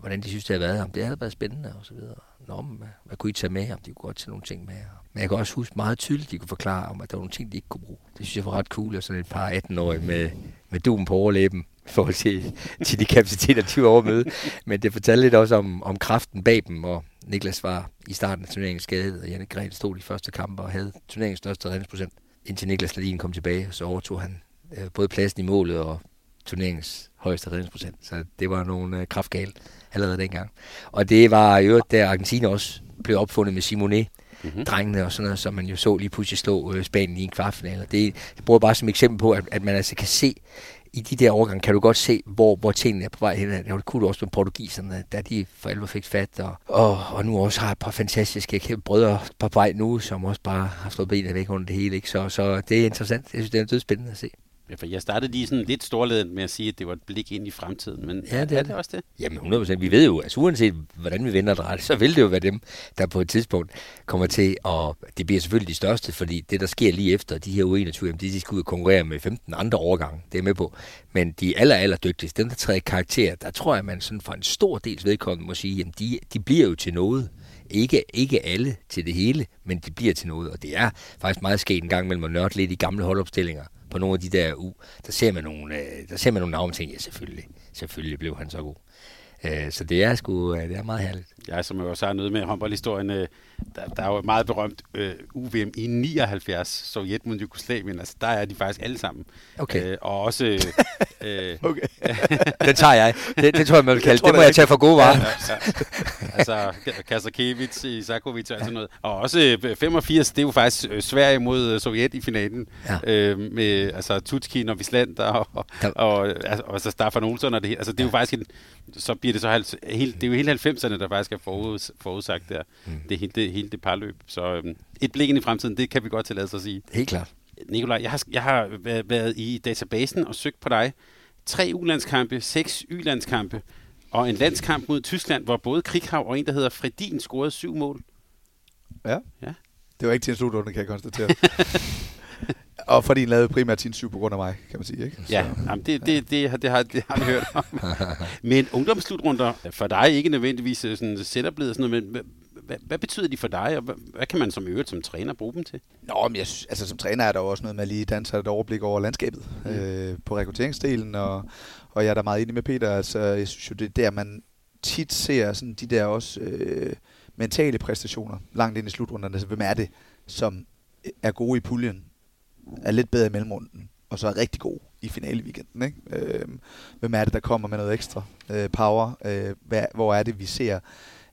hvordan de synes, det havde været, om det havde været spændende og så videre. Nå, men hvad, hvad kunne I tage med, om de kunne godt tage nogle ting med. Men jeg kan også huske meget tydeligt, at de kunne forklare om, at der var nogle ting, de ikke kunne bruge. Det synes jeg var ret cool, at sådan et par 18-årige med, med duen på overlæben, i forhold til, til de kapaciteter, de var overmøde. Men det fortalte lidt også om, om kraften bag dem, og Niklas var i starten af turneringen skadet, og Janne Gren stod i første kamp og havde turneringens største redningsprocent. Indtil Niklas Ladin kom tilbage, så overtog han øh, både pladsen i målet og turneringens højeste redningsprocent. Så det var nogle øh, kraftgale allerede dengang. Og det var jo der Argentina også blev opfundet med Simone, mm-hmm. drengene og sådan noget, som man jo så lige pludselig slå øh, Spanien i en kvartfinale. Det, det bruger bare som eksempel på, at, at man altså kan se, i de der overgange kan du godt se, hvor, hvor tingene er på vej hen. Det kunne du også med portugiserne, da de for alvor fik fat, og, og, og nu også har et par fantastiske brødre på vej nu, som også bare har slået benene væk under det hele. Ikke? Så, så det er interessant. Jeg synes, det er dødspændende at se. Ja, for jeg startede lige sådan lidt storledet med at sige, at det var et blik ind i fremtiden, men ja, det er, er det også det? Jamen 100%. Vi ved jo, altså uanset hvordan vi vender det, så vil det jo være dem, der på et tidspunkt kommer til, og det bliver selvfølgelig de største, fordi det, der sker lige efter de her U21, de, de skal ud og konkurrere med 15 andre overgange, det er med på. Men de aller, aller dygtigste, dem der træder karakter, der tror jeg, man sådan for en stor dels vedkommende må sige, at de, de bliver jo til noget. Ikke, ikke alle til det hele, men de bliver til noget. Og det er faktisk meget sket en gang mellem at nørde lidt i gamle holdopstillinger på nogle af de der u, der ser man nogle, øh, der ser man nogle navne, ting. ja selvfølgelig, selvfølgelig blev han så god. Øh, så det er sgu, øh, det er meget herligt. Jeg som jo også har noget med håndboldhistorien, øh, der, der er jo meget berømt UVM i 79, Sovjet mod Jugoslavien, altså der er de faktisk alle sammen. Okay. og også... øh, okay. den tager jeg. Det, det tror jeg, man vil kalde. Det må jeg tage for gode varer. Ja, ja. Altså, Kasakevich, Isakovic og sådan noget. Og også 85, det er jo faktisk Sverige mod Sovjet i finalen. Ja. Øh, med altså, Tutskin og Visland og, og, og, altså, og så Staffan Olsson og det hele. Altså, det er jo faktisk en, så bliver det så helt, det er jo hele 90'erne, der faktisk er forud, forudsagt der. Mm. Det det, hele det parløb. Så øhm, et blik ind i fremtiden, det kan vi godt tillade sig at sige. Helt klart. Nikolaj, jeg har, jeg har været i databasen og søgt på dig. Tre U-landskampe, seks Y-landskampe og en landskamp mod Tyskland, hvor både Krighav og en, der hedder Fredin, scorede syv mål. Ja. ja. Det var ikke til en slutrunde, kan jeg konstatere. og fordi han lavede primært sin syv på grund af mig, kan man sige. Ikke? Så, ja, jamen det, det, det, det, har, det har jeg hørt om. men ungdomsslutrunder, for dig ikke nødvendigvis sådan setup sådan noget, men hvad, hvad betyder de for dig, og hvad, hvad kan man som øvrigt som træner bruge dem til? Nå, men jeg, altså som træner er der jo også noget med at lige danse et overblik over landskabet mm. øh, på rekrutteringsdelen, og, og jeg er da meget enig med Peter, altså jeg synes jo, det er der, man tit ser sådan de der også øh, mentale præstationer langt ind i slutrunderne. Altså, hvem er det, som er gode i puljen, er lidt bedre i mellemrunden, og så er rigtig god i finale weekenden. Ikke? Øh, hvem er det, der kommer med noget ekstra øh, power? Øh, hvad, hvor er det, vi ser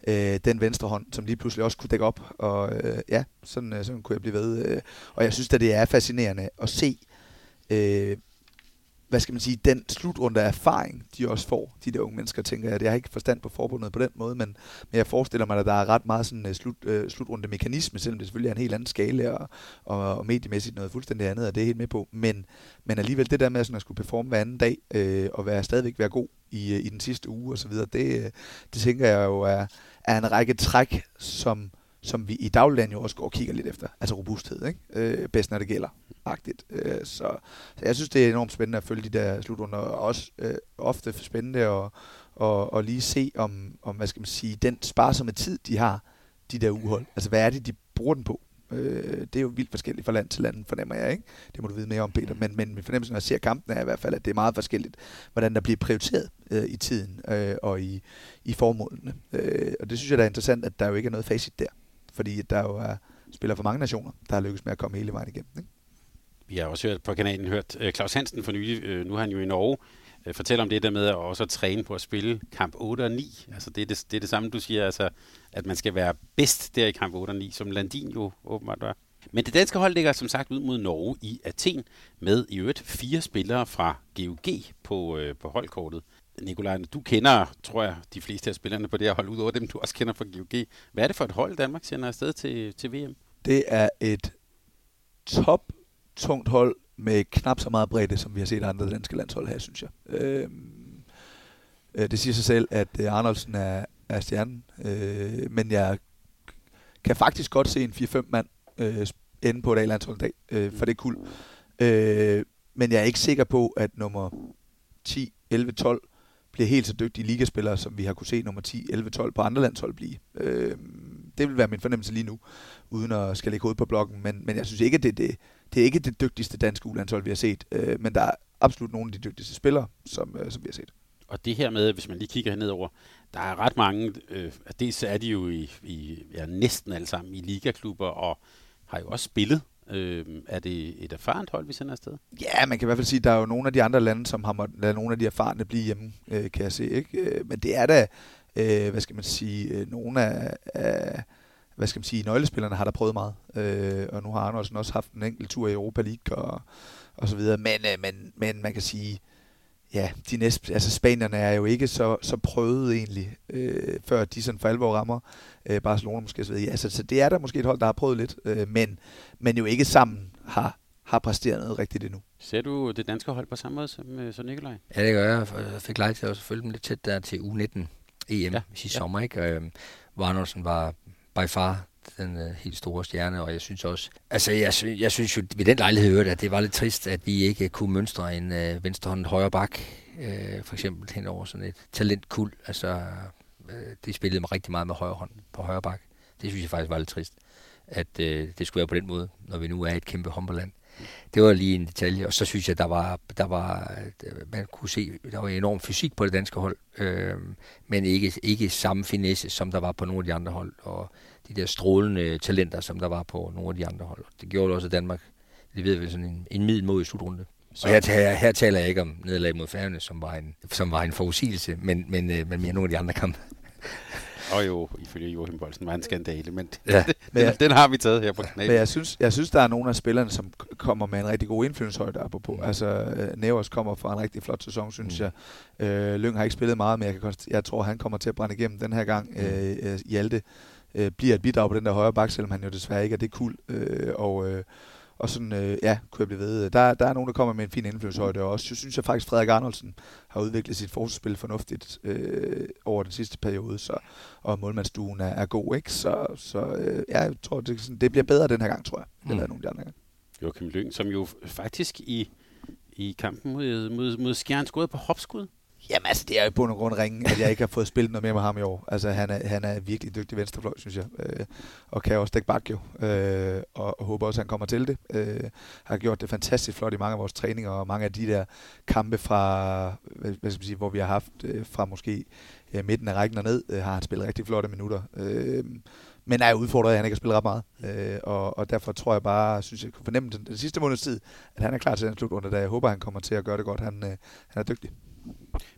øh, den venstre hånd, som lige pludselig også kunne dække op. Og øh, ja, sådan, øh, sådan kunne jeg blive ved. Øh, og jeg synes at det er fascinerende at se, øh, hvad skal man sige, den slutrunde af erfaring, de også får, de der unge mennesker, tænker jeg. Jeg har ikke forstand på forbundet på den måde, men, men jeg forestiller mig, at der er ret meget sådan uh, slut, øh, uh, slutrunde mekanisme, selvom det selvfølgelig er en helt anden skala, og, og, og mediemæssigt noget fuldstændig andet, og det er helt med på. Men, men alligevel det der med sådan at skulle performe hver anden dag, øh, og være, stadigvæk være god i, øh, i den sidste uge og så videre, det, det tænker jeg jo er, er en række træk, som som vi i dagligdagen jo også går og kigger lidt efter. Altså robusthed, ikke? Øh, bedst når det gælder. Agtigt. Øh, så, så jeg synes, det er enormt spændende at følge de der slutrunder, og også øh, ofte spændende at og, og lige se om, om, hvad skal man sige, den sparsomme tid, de har, de der uhold. Altså, hvad er det, de bruger den på? Øh, det er jo vildt forskelligt fra land til land, fornemmer jeg, ikke? Det må du vide mere om, Peter. Men, men min fornemmelse, når jeg ser kampen, er i hvert fald, at det er meget forskelligt, hvordan der bliver prioriteret øh, i tiden øh, og i, i formålene. Øh, og det synes jeg, der er interessant, at der jo ikke er noget facit der fordi der jo er spiller for mange nationer, der har lykkes med at komme hele vejen igennem. Ikke? Vi har også hørt på kanalen hørt uh, Claus Hansen for nylig, øh, nu er han jo i Norge, Øh, om det der med at også træne på at spille kamp 8 og 9. Altså det er det, det, er det samme, du siger, altså, at man skal være bedst der i kamp 8 og 9, som Landin jo åbenbart var. Men det danske hold ligger som sagt ud mod Norge i Athen, med i øvrigt fire spillere fra GUG på, øh, på holdkortet. Nikolaj, du kender, tror jeg, de fleste af spillerne på det her hold, udover dem, du også kender fra GOG. Hvad er det for et hold, Danmark sender afsted til, til VM? Det er et top tungt hold med knap så meget bredde, som vi har set andre danske landshold have, synes jeg. Øhm, øh, det siger sig selv, at øh, Arnoldsen er, er stjernen, øh, men jeg kan faktisk godt se en 4-5 mand øh, ende på et A-landshold dag, øh, for det er cool. Øh, men jeg er ikke sikker på, at nummer 10, 11, 12 bliver helt så dygtige ligaspillere, som vi har kunne se nummer 10, 11, 12 på andre landshold blive. Øh, det vil være min fornemmelse lige nu, uden at skal lægge hovedet på blokken. Men, men jeg synes ikke, at det, det, det er ikke det dygtigste danske ulandshold, vi har set. Øh, men der er absolut nogle af de dygtigste spillere, som, øh, som vi har set. Og det her med, hvis man lige kigger nedover, der er ret mange, øh, dels er de jo i, i ja, næsten alle sammen i ligaklubber, og har jo også spillet Øh, er det et erfarent hold, vi sender afsted? Ja, man kan i hvert fald sige, at der er jo nogle af de andre lande, som har måttet lade nogle af de erfarne blive hjemme, øh, kan jeg se. Ikke? Øh, men det er da, øh, hvad skal man sige, øh, nogle af, af hvad skal man sige, nøglespillerne har der prøvet meget. Øh, og nu har Arnoldsen også haft en enkelt tur i Europa League og, og så videre. Men, øh, men, men man kan sige, ja, de næste, altså spanierne er jo ikke så, så prøvet egentlig, øh, før de sådan for alvor rammer øh, Barcelona måske. Så, ja, så, så det er der måske et hold, der har prøvet lidt, øh, men, men jo ikke sammen har, har præsteret noget rigtigt endnu. Ser du det danske hold på samme måde som, øh, som Nikolaj? Ja, det gør jeg. Jeg fik lejlighed til at følge dem lidt tæt der til U19 EM ja. sidste ja. sommer, ikke? Øh, hvor Andersen var by far den øh, helt store stjerne, og jeg synes også, altså jeg, sy- jeg synes jo ved den lejlighed hørte, at det var lidt trist, at vi ikke kunne mønstre en øh, venstrehåndet højre bak, øh, for eksempel hen over sådan et talentkuld, altså øh, det spillede mig rigtig meget med højre hånd på højre bak. Det synes jeg faktisk var lidt trist, at øh, det skulle være på den måde, når vi nu er et kæmpe håndboldland. Det var lige en detalje, og så synes jeg, der var, der var, øh, man kunne se, der var enorm fysik på det danske hold, øh, men ikke, ikke samme finesse, som der var på nogle af de andre hold, og de der strålende talenter, som der var på nogle af de andre hold. Det gjorde også, at Danmark leverede sådan en, en middelmodig slutrunde. Så. Og her, her, her taler jeg ikke om nederlag mod Færøerne, som var en, som var en forudsigelse, men, men, øh, men mere nogle af de andre kampe. Og jo, ifølge Joachim Bolsen var en skandale, men, ja. den, den, den har vi taget her på kanalen. Men jeg synes, jeg synes, der er nogle af spillerne, som kommer med en rigtig god indflydelseshøjde på. Mm. Altså, øh, Nevers kommer fra en rigtig flot sæson, synes mm. jeg. Øh, Lyng har ikke spillet meget, men jeg, kan jeg tror, han kommer til at brænde igennem den her gang. Mm. Øh, øh Hjalte øh, bliver et bidrag på den der højre bak, selvom han jo desværre ikke er det kul. Øh, og, øh, og sådan, øh, ja, kunne jeg blive ved. Der, der er nogen, der kommer med en fin indflydelseshøjde, og også synes jeg faktisk, Frederik Arnoldsen har udviklet sit forsvarsspil fornuftigt øh, over den sidste periode, så, og målmandsduen er, er god, ikke? Så, så øh, ja, jeg tror, det, sådan, det bliver bedre den her gang, tror jeg, mm. nogle af de andre gange. Joachim Lyng, som jo faktisk i, i kampen mod, mod, mod Skjern skåede på hopskud. Jamen altså, det er jo på og grund ringen, at jeg ikke har fået spillet noget mere med ham i år. Altså, han er, han er virkelig dygtig venstrefløj, synes jeg. Øh, og kan også dække bak jo. Øh, og, og håber også, at han kommer til det. Øh, har gjort det fantastisk flot i mange af vores træninger, og mange af de der kampe fra, hvad, hvad skal man sige, hvor vi har haft øh, fra måske øh, midten af rækken og ned, øh, har han spillet rigtig flotte minutter. Øh, men er udfordret, at han ikke har spillet ret meget. Øh, og, og derfor tror jeg bare, synes jeg kunne fornemme den, den sidste måneds tid, at han er klar til den slutrunde, da jeg håber, han kommer til at gøre det godt. Han, øh, han er dygtig.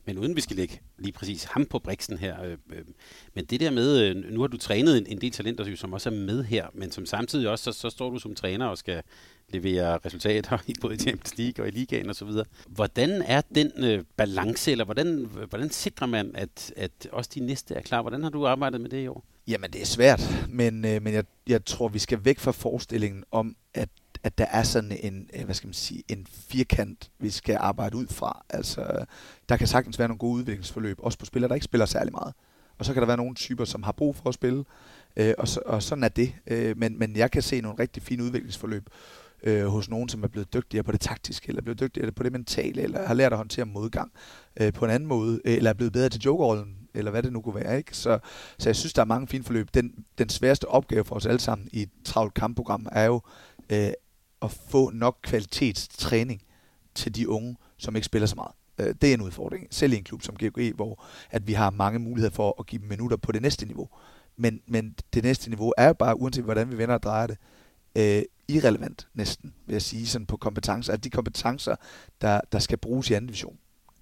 Men uden vi skal lægge lige præcis ham på briksen her. Øh, øh, men det der med, øh, nu har du trænet en, en del talenter, som også er med her, men som samtidig også, så, så står du som træner og skal levere resultater i både Champions League og i ligaen osv. Hvordan er den øh, balance, eller hvordan, hvordan sikrer man, at, at også de næste er klar? Hvordan har du arbejdet med det i år? Jamen, det er svært, men, øh, men jeg, jeg tror, vi skal væk fra forestillingen om, at at der er sådan en, øh, hvad skal man sige, en firkant, vi skal arbejde ud fra. Altså, der kan sagtens være nogle gode udviklingsforløb, også på spillere, der ikke spiller særlig meget. Og så kan der være nogle typer, som har brug for at spille, øh, og, så, og sådan er det. Øh, men, men jeg kan se nogle rigtig fine udviklingsforløb øh, hos nogen, som er blevet dygtigere på det taktiske, eller blevet dygtigere på det mentale, eller har lært at håndtere modgang øh, på en anden måde, øh, eller er blevet bedre til jokerrollen, eller hvad det nu kunne være. Ikke? Så, så jeg synes, der er mange fine forløb. Den, den sværeste opgave for os alle sammen i et travlt kampprogram er jo øh, at få nok kvalitetstræning til de unge, som ikke spiller så meget. Øh, det er en udfordring, selv i en klub som GOG, hvor at vi har mange muligheder for at give dem minutter på det næste niveau. Men, men det næste niveau er jo bare, uanset hvordan vi vender og drejer det, øh, irrelevant næsten, vil jeg sige, sådan på kompetencer. At de kompetencer, der, der skal bruges i anden division,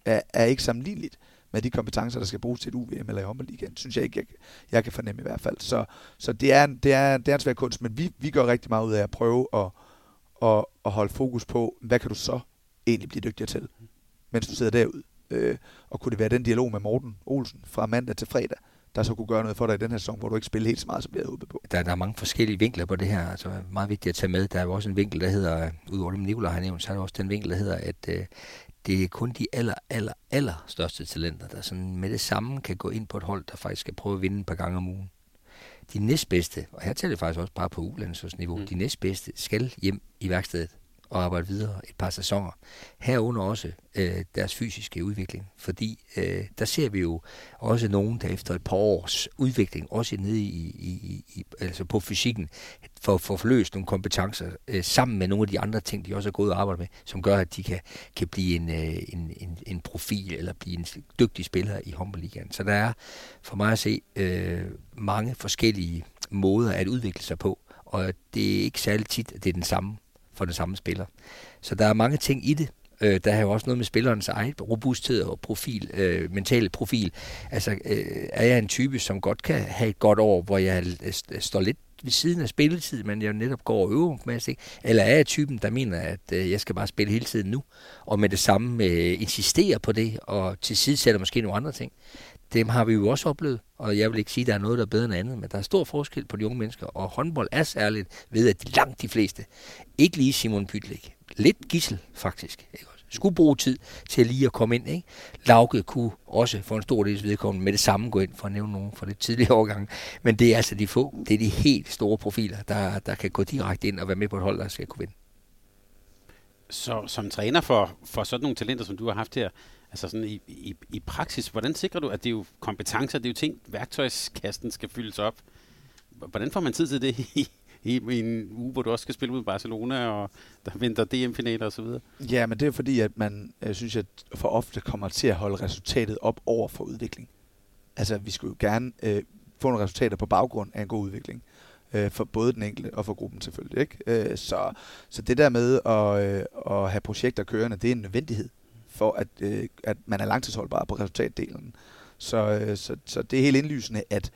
er, er ikke sammenligneligt med de kompetencer, der skal bruges til et UVM eller i håndboldligaen, synes jeg ikke, jeg, jeg kan fornemme i hvert fald. Så, så det, er, det, er, det er en svær kunst, men vi, vi gør rigtig meget ud af at prøve at, at, at holde fokus på, hvad kan du så egentlig blive dygtigere til, mens du sidder derude. Øh, og kunne det være den dialog med Morten Olsen fra mandag til fredag, der så kunne gøre noget for dig i den her sæson, hvor du ikke spiller helt så meget, som vi havde håbet på. Der, der er mange forskellige vinkler på det her, altså meget vigtigt at tage med. Der er jo også en vinkel, der hedder, øh, udover det Nicolaj har nævnt, så er der også den vinkel, der hedder, at øh, det er kun de aller, aller, aller største talenter, der sådan med det samme kan gå ind på et hold, der faktisk skal prøve at vinde et par gange om ugen. De næstbedste, og her taler jeg faktisk også bare på ulandsniveau, mm. de næstbedste skal hjem i værkstedet og arbejde videre et par sæsoner. Herunder også øh, deres fysiske udvikling, fordi øh, der ser vi jo også nogen, der efter et par års udvikling, også nede i, i, i altså på fysikken, for forløst nogle kompetencer øh, sammen med nogle af de andre ting, de også er gået og arbejde med, som gør, at de kan, kan blive en, øh, en, en, en profil eller blive en dygtig spiller i håndboldligaen. Så der er for mig at se øh, mange forskellige måder at udvikle sig på, og det er ikke særlig tit, at det er den samme for den samme spiller. Så der er mange ting i det. Øh, der er jo også noget med spillerens egen robusthed og profil, øh, mental profil. Altså, øh, er jeg en type, som godt kan have et godt år, hvor jeg står lidt ved siden af spilletid, men jeg netop går og øver masse, ikke? Eller er jeg typen, der mener, at øh, jeg skal bare spille hele tiden nu, og med det samme øh, insistere på det, og til side sætter måske nogle andre ting dem har vi jo også oplevet, og jeg vil ikke sige, at der er noget, der er bedre end andet, men der er stor forskel på de unge mennesker, og håndbold er særligt ved, at de langt de fleste, ikke lige Simon Pytlik, lidt gissel faktisk, ikke? skulle bruge tid til lige at komme ind. Ikke? Lauke kunne også for en stor del vedkommende med det samme gå ind for at nævne nogen fra det tidlige årgang. Men det er altså de få, det er de helt store profiler, der, der kan gå direkte ind og være med på et hold, der skal kunne vinde. Så som træner for, for sådan nogle talenter, som du har haft her, Altså sådan i, i, i praksis, hvordan sikrer du, at det er jo kompetencer, det er jo ting, værktøjskasten skal fyldes op. Hvordan får man tid til det i, i, i en uge, hvor du også skal spille ud i Barcelona, og der venter DM-finaler osv.? Ja, men det er fordi, at man, jeg synes, at for ofte kommer til at holde resultatet op over for udvikling. Altså, vi skulle jo gerne øh, få nogle resultater på baggrund af en god udvikling. Øh, for både den enkelte og for gruppen selvfølgelig. Ikke? Øh, så, så det der med at, øh, at have projekter kørende, det er en nødvendighed for at, øh, at man er langtidsholdbar på resultatdelen. Så, øh, så, så det er helt indlysende, at,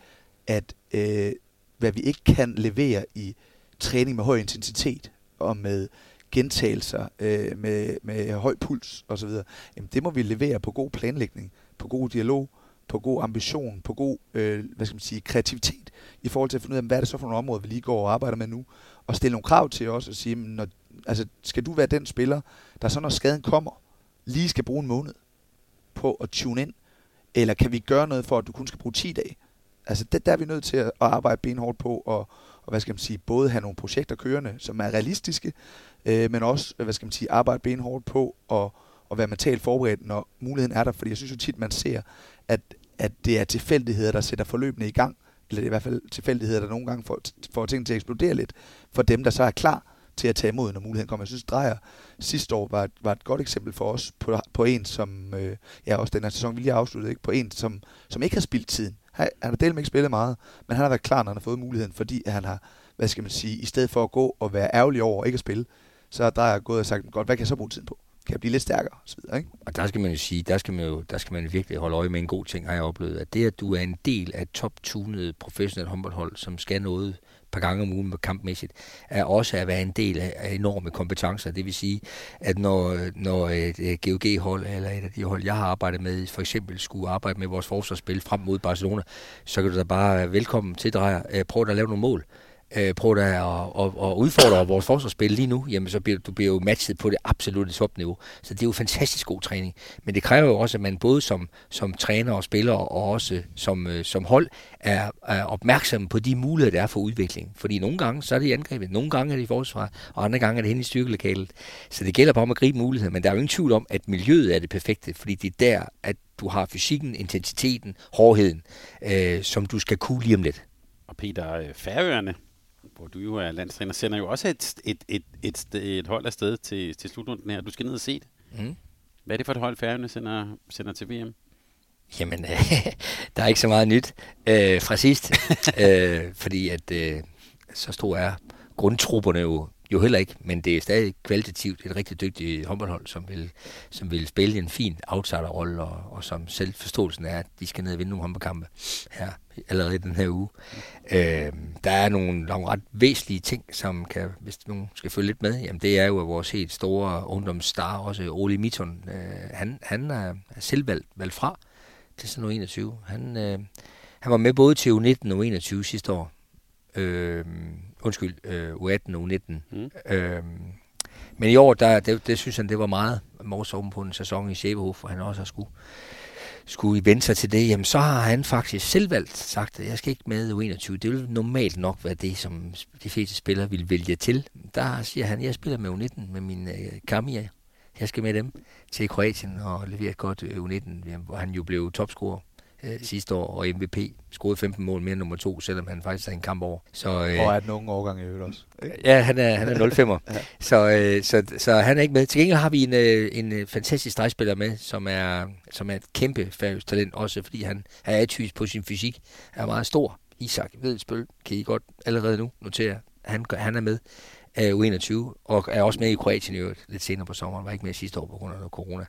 at øh, hvad vi ikke kan levere i træning med høj intensitet og med gentagelser, øh, med, med høj puls osv., jamen det må vi levere på god planlægning, på god dialog, på god ambition, på god øh, hvad skal man sige, kreativitet i forhold til at finde ud af, hvad er det så for nogle områder, vi lige går og arbejder med nu, og stille nogle krav til os og sige, når, altså, skal du være den spiller, der så når skaden kommer, lige skal bruge en måned på at tune ind? Eller kan vi gøre noget for, at du kun skal bruge 10 dage? Altså, det, der er vi nødt til at arbejde benhårdt på, og, og hvad skal man sige, både have nogle projekter kørende, som er realistiske, øh, men også, hvad skal man sige, arbejde benhårdt på at, at være mentalt forberedt, når muligheden er der. Fordi jeg synes jo tit, man ser, at, at det er tilfældigheder, der sætter forløbene i gang, eller det er i hvert fald tilfældigheder, der nogle gange får, får tingene til at eksplodere lidt, for dem, der så er klar til at tage imod, når muligheden kommer. Jeg synes, Drejer sidste år var var et godt eksempel for os på, på en, som, øh, ja, også den her sæson vi lige afsluttet, ikke? på en, som, som ikke har spildt tiden. Han, han har delt ikke spillet meget, men han har været klar, når han har fået muligheden, fordi han har, hvad skal man sige, i stedet for at gå og være ærgerlig over ikke at spille, så har Drejer gået og sagt, godt, hvad kan jeg så bruge tiden på? kan jeg blive lidt stærkere Og, så videre, Ikke? Og der skal man jo sige, der skal man jo der skal man virkelig holde øje med en god ting, har jeg oplevet, at det, at du er en del af et top-tunet professionelt håndboldhold, som skal noget par gange om ugen kampmæssigt, er også at være en del af, enorme kompetencer. Det vil sige, at når, når et GOG-hold eller et af de hold, jeg har arbejdet med, for eksempel skulle arbejde med vores forsvarsspil frem mod Barcelona, så kan du da bare velkommen til dig. Øh, prøv at lave nogle mål øh, prøver at, at, at, at udfordre vores forsvarsspil lige nu, jamen så bliver du bliver jo matchet på det absolutte topniveau. Så det er jo fantastisk god træning. Men det kræver jo også, at man både som, som træner og spiller, og også som, øh, som hold, er, er opmærksom på de muligheder, der er for udvikling. Fordi nogle gange, så er det i angrebet, nogle gange er det i forsvaret, og andre gange er det hen i styrkelokalet. Så det gælder bare om at gribe muligheder, men der er jo ingen tvivl om, at miljøet er det perfekte, fordi det er der, at du har fysikken, intensiteten, hårdheden, øh, som du skal kunne lige om lidt. Og Peter, øh, Færøerne, hvor du jo er landstræner, sender jo også et, et, et, et, et hold afsted til, til slutrunden her. Du skal ned og se det. Mm. Hvad er det for et hold, Færøerne sender, sender til VM? Jamen, øh, der er ikke så meget nyt øh, fra sidst, øh, fordi at øh, så stor er grundtrupperne jo jo heller ikke, men det er stadig kvalitativt et rigtig dygtigt håndboldhold, som vil, som vil spille en fin outsiderrolle, og, og som selvforståelsen er, at de skal ned og vinde nogle håndboldkampe her allerede den her uge. Øh, der er nogle, nogle ret væsentlige ting, som kan, hvis nogen skal følge lidt med, jamen det er jo, at vores helt store ungdomsstar, også Ole Mitton, øh, han, han er selv valgt, valgt fra til sådan 21. Han, øh, han var med både til U19 og U21 sidste år. Øh, undskyld, øh, U18 og U19. Mm. Øh, men i år, der, det, det synes han, det var meget morsomt på en sæson i Sjæbehof, hvor han også har skulle, skulle vende sig til det. Jamen, så har han faktisk selv valgt sagt, at jeg skal ikke med U21. Det vil normalt nok være det, som de fleste spillere vil vælge til. Der siger han, at jeg spiller med U19 med min øh, Kamia. Jeg skal med dem til Kroatien og levere et godt øh, U19, hvor han jo blev topscorer øh, sidste år, og MVP scorede 15 mål mere end nummer to, selvom han faktisk havde en kamp over. Så, øh, og er den unge årgang i øvrigt også. Ja, han er, han er 05'er. ja. så, øh, så, så han er ikke med. Til gengæld har vi en, øh, en øh, fantastisk stregspiller med, som er, som er et kæmpe færøsk talent, også fordi han er atys på sin fysik. Han er meget stor. Isak Vedelsbøl kan I godt allerede nu notere. Han, han er med af U21, og er også med i Kroatien i øvrigt lidt senere på sommeren. Var ikke med sidste år på grund af corona.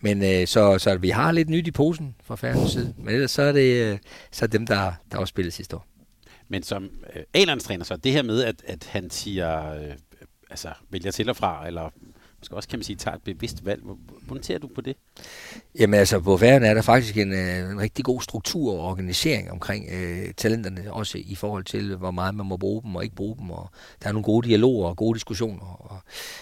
Men øh, så, så vi har lidt nyt i posen fra færgens side. Men ellers så er det øh, så er dem, der, der også spillede sidste år. Men som øh, A-landstræner, så det her med, at, at han siger, øh, altså vælger til og fra, eller skal også, kan man sige, tager et bevidst valg. Hvordan ser du på det? Jamen altså, på færgen er der faktisk en, øh, en rigtig god struktur og organisering omkring øh, talenterne, også i forhold til, hvor meget man må bruge dem og ikke bruge dem. Og der er nogle gode dialoger og gode diskussioner, og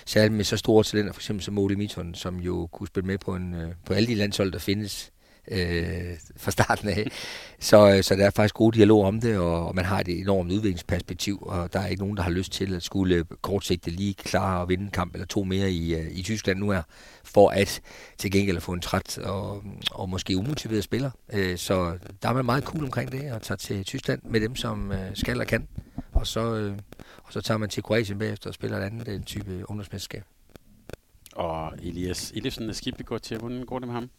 særligt med så store talenter, for eksempel som Modi Mitton, som jo kunne spille med på, en, øh, på alle de landshold, der findes øh, fra starten af. Så, øh, så der er faktisk gode dialog om det, og, og man har et enormt udviklingsperspektiv, og der er ikke nogen, der har lyst til at skulle kortsigtet lige klare at vinde en kamp eller to mere i, øh, i Tyskland nu her, for at til gengæld få en træt og, og måske umotiveret spiller. Øh, så der er man meget cool omkring det, at tage til Tyskland med dem, som øh, skal og kan, og så, og så tager man til Kroatien bagefter og spiller et andet en type ungdomsmesterskab. Og Elias Ellefsen er går til, hvordan går det med ham?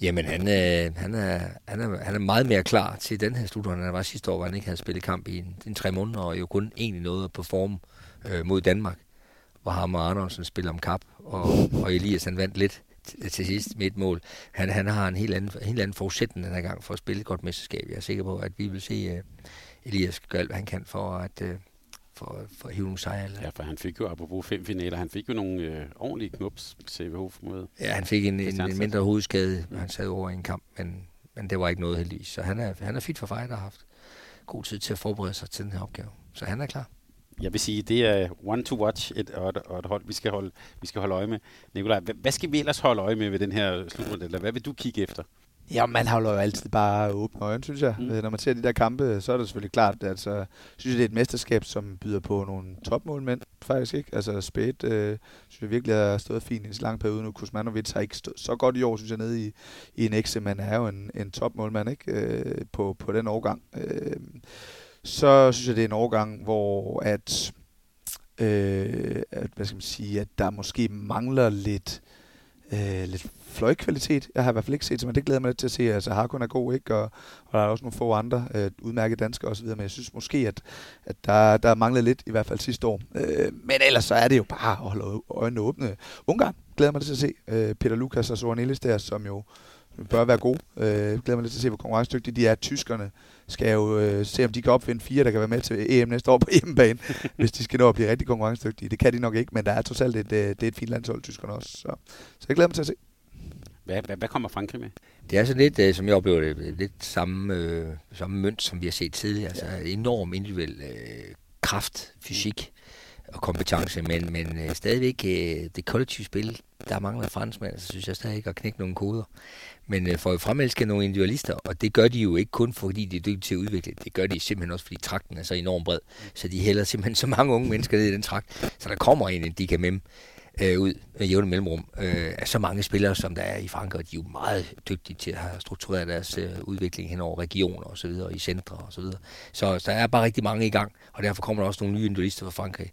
Jamen, han, øh, han, er, han, er, han er meget mere klar til den her slutrunde, end han var sidste år, hvor han ikke havde spillet kamp i en, en tre måneder, og jo kun egentlig noget at performe øh, mod Danmark, hvor ham og Andersen spiller om kap, og, og Elias han vandt lidt til, til sidst med et mål. Han, han har en helt anden, en helt anden forudsætning den her gang for at spille et godt mesterskab. Jeg er sikker på, at vi vil se øh, Elias gøre alt, hvad han kan for at, øh, for, for at hive nogle sejre. Ja, for han fik jo, apropos fem finaler, han fik jo nogle øh, ordentlige knups, CVH mod. Ja, han fik en, en, en mindre hovedskade, han sad over i en kamp, men, men det var ikke noget heldigvis. Så han er, han er fit for fight og har haft god tid til at forberede sig til den her opgave. Så han er klar. Jeg vil sige, det er one to watch et, og, et, og et hold, vi skal, holde, vi skal holde øje med. Nikolaj, hvad, hvad skal vi ellers holde øje med ved den her slutrunde, eller hvad vil du kigge efter? Ja, man holder jo altid bare åbne øjne, synes jeg. Mm. Når man ser de der kampe, så er det selvfølgelig klart, at altså, synes jeg, det er et mesterskab, som byder på nogle topmålmænd, faktisk ikke. Altså Spade, øh, synes jeg virkelig har stået fint i en lang periode nu. Kuzmanovic har ikke stået så godt i år, synes jeg, nede i, i en ekse, men er jo en, en topmålmand, ikke? Øh, på, på den årgang. Øh, så synes jeg, det er en årgang, hvor at, øh, at, hvad skal man sige, at der måske mangler lidt, øh, lidt fløjkvalitet. Jeg har i hvert fald ikke set, men det glæder mig lidt til at se. Altså, Harkon er god, ikke? Og, og der er også nogle få andre øh, udmærkede danskere osv., men jeg synes måske, at, at der, der manglet lidt, i hvert fald sidste år. Øh, men ellers så er det jo bare at holde øjnene åbne. Ungarn glæder mig lidt til at se. Øh, Peter Lukas og Soren Ellis der, som jo bør være gode. Øh, glæder mig lidt til at se, hvor konkurrencedygtige de er. Tyskerne skal jo øh, se, om de kan opfinde fire, der kan være med til EM næste år på hjemmebane, hvis de skal nå at blive rigtig konkurrencedygtige. Det kan de nok ikke, men der er trods alt et, øh, det er et fint landshold, tyskerne også. Så, så jeg glæder mig til at se. Hvad, hvad, hvad kommer Frankrig med? Det er sådan lidt, øh, som jeg oplever det, lidt samme, øh, samme mønt, som vi har set tidligere. Altså enorm individuel øh, kraft, fysik og kompetence, men, men øh, stadigvæk øh, det kollektive spil, der mangler franskmænd, så synes jeg stadig ikke at knække nogle koder. Men øh, for at fremelske nogle individualister, og det gør de jo ikke kun fordi de er dygtige til at udvikle, det gør de simpelthen også fordi trakten er så enormt bred, så de hælder simpelthen så mange unge mennesker ned i den trakt, så der kommer en, de kan med øh, ud med jævne mellemrum øh, af så mange spillere, som der er i Frankrig. og De er jo meget dygtige til at have struktureret deres øh, udvikling hen over regioner og så videre, i centre og så videre. Så, så der er bare rigtig mange i gang, og derfor kommer der også nogle nye individualister fra Frankrig.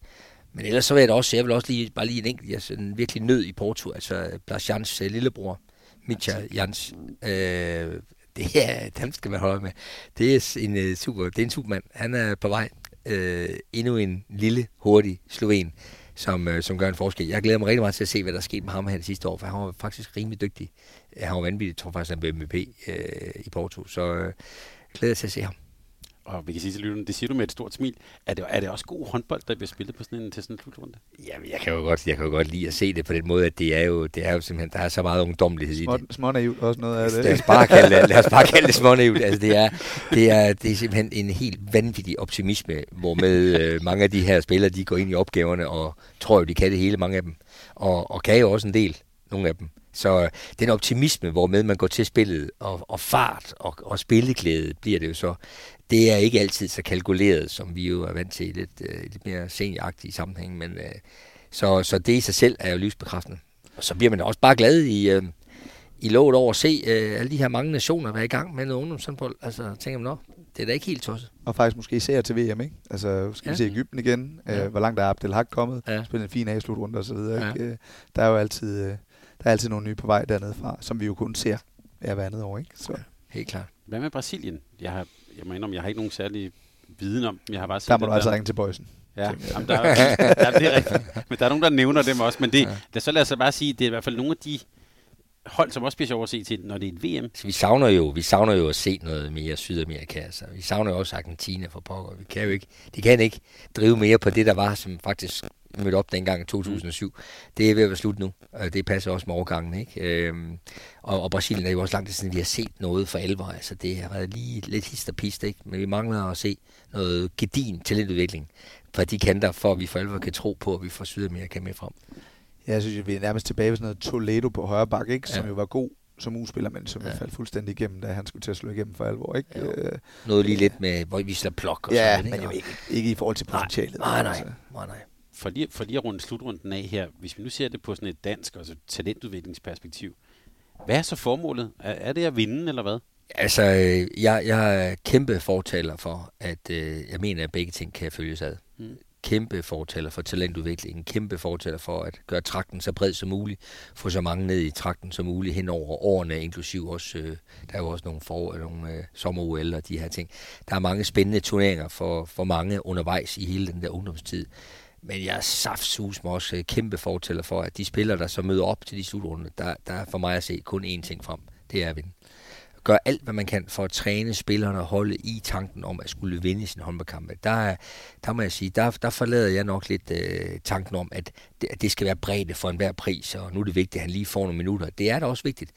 Men ellers så vil jeg da også, jeg vil også lige, bare lige en enkelt, jeg en virkelig nød i Porto, altså Blas Jans øh, lillebror, Mitja Jans. Øh, det er, dem skal man holde med. Det er en uh, super, det er en supermand. Han er på vej øh, endnu en lille, hurtig Sloven, som, øh, som gør en forskel. Jeg glæder mig rigtig meget til at se, hvad der er sket med ham her det sidste år, for han var faktisk rimelig dygtig. Han var vanvittig, jeg tror faktisk, han blev MVP øh, i Porto, så øh, glæder til at se ham. Og vi kan sige til lytterne, det siger du med et stort smil. Er det, er det også god håndbold, der bliver spillet på sådan en, til sådan en slutrunde? Jamen, jeg kan jo godt, jeg kan jo godt lide at se det på den måde, at det er jo, det er jo simpelthen, der er så meget ungdommelighed i det. Små naivt også noget af det. Lad os bare kalde det, lad os bare kalde det smånaivt. Altså, det er, det, er, det er simpelthen en helt vanvittig optimisme, hvor med øh, mange af de her spillere, de går ind i opgaverne og tror jo, de kan det hele, mange af dem. Og, og kan jo også en del, nogle af dem. Så den optimisme, hvor med man går til spillet, og, og fart og, og spilleglæde bliver det jo så, det er ikke altid så kalkuleret, som vi jo er vant til i lidt, uh, lidt mere senioragtige sammenhæng. Men, uh, så, så det i sig selv er jo lysbekræftende. Og så bliver man også bare glad i, uh, i lovet over at se uh, alle de her mange nationer være i gang med noget ungdomshåndbold. Altså, tænker man, det er da ikke helt tosset. Og faktisk måske især til VM, ikke? Altså, skal ja. vi se Ægypten igen? Ja. Uh, hvor langt er Abdelhak kommet? Ja. Spillet en fin afslutrunde og så videre, ja. ikke? Der er jo altid... Uh, der er altid nogle nye på vej dernede fra, som vi jo kun ser hver andet år. Ikke? Så. Ja, helt klart. Hvad med Brasilien? Jeg, har, jeg må indrømme, jeg har ikke nogen særlig viden om Jeg har bare set der må du altså ringe til Bøjsen. Ja, jamen, der, er, ja, det er rigtigt. Men der er nogen, der nævner dem også. Men det, ja. lad, så lad os bare sige, det er i hvert fald nogle af de hold, som også bliver sjovt at se til, når det er et VM. Så vi savner jo, vi savner jo at se noget mere Sydamerika. Altså. Vi savner jo også Argentina for pokker. Vi kan jo ikke, de kan ikke drive mere på det, der var, som faktisk mødte op dengang i 2007. Mm. Det er ved at være slut nu, det passer også med overgangen. Ikke? Øhm, og, og Brasilien er jo også langt siden, vi har set noget for alvor. Altså, det har været lige lidt hist og pist, ikke? men vi mangler at se noget gedin talentudvikling fra de kanter, for at vi for alvor kan tro på, at vi får Sydamerika med frem. Ja, jeg synes, at vi er nærmest tilbage ved sådan noget Toledo på højre bakke, ikke? som ja. jo var god som uspiller, men som ja. faldt fuldstændig igennem, da han skulle til at slå igennem for alvor. Ikke? Jo. Øh, Noget lige lidt med, hvor vi slår plok og ja, sådan men jo ikke, ikke i forhold til potentialet. Nej, nej, altså. nej, nej. For lige, for lige at runde slutrunden af her, hvis vi nu ser det på sådan et dansk altså talentudviklingsperspektiv, hvad er så formålet? Er, er det at vinde, eller hvad? Altså, jeg, jeg er kæmpe fortaler for, at øh, jeg mener, at begge ting kan følges ad. Mm kæmpe fortaler for talentudvikling, en kæmpe fortaler for at gøre trakten så bred som muligt, få så mange ned i trakten som muligt hen over årene, inklusiv også, øh, der er jo også nogle, for, nogle øh, sommer og de her ting. Der er mange spændende turneringer for, for mange undervejs i hele den der ungdomstid. Men jeg er saftsus med også øh, kæmpe fortæller for, at de spillere, der så møder op til de slutrunde, der, der er for mig at se kun én ting frem. Det er at vinde gør alt, hvad man kan for at træne spillerne og holde i tanken om at skulle vinde sin håndboldkamp. Der, der må jeg sige, der, der forlader jeg nok lidt øh, tanken om, at det, at det skal være bredt for enhver pris, og nu er det vigtigt, at han lige får nogle minutter. Det er da også vigtigt.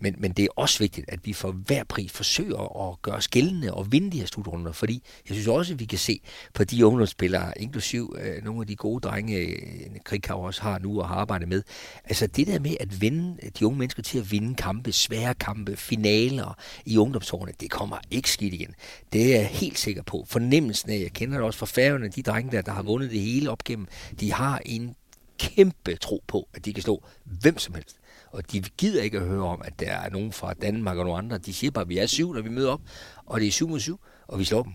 Men, men det er også vigtigt, at vi for hver pris forsøger at gøre skældende og vinde de her slutrunder, fordi jeg synes også, at vi kan se på de ungdomsspillere, inklusiv øh, nogle af de gode drenge, øh, Krighav også har nu og har arbejdet med, altså det der med at vinde øh, de unge mennesker til at vinde kampe, svære kampe, finaler i ungdomsårene, det kommer ikke skidt igen. Det er jeg helt sikker på. Fornemmelsen af, jeg kender det også fra færgerne, de drenge der, der har vundet det hele op gennem, de har en kæmpe tro på, at de kan slå hvem som helst. Og de gider ikke at høre om, at der er nogen fra Danmark og nogle andre. De siger bare, at vi er syv, når vi møder op, og det er syv mod syv, og vi slår dem.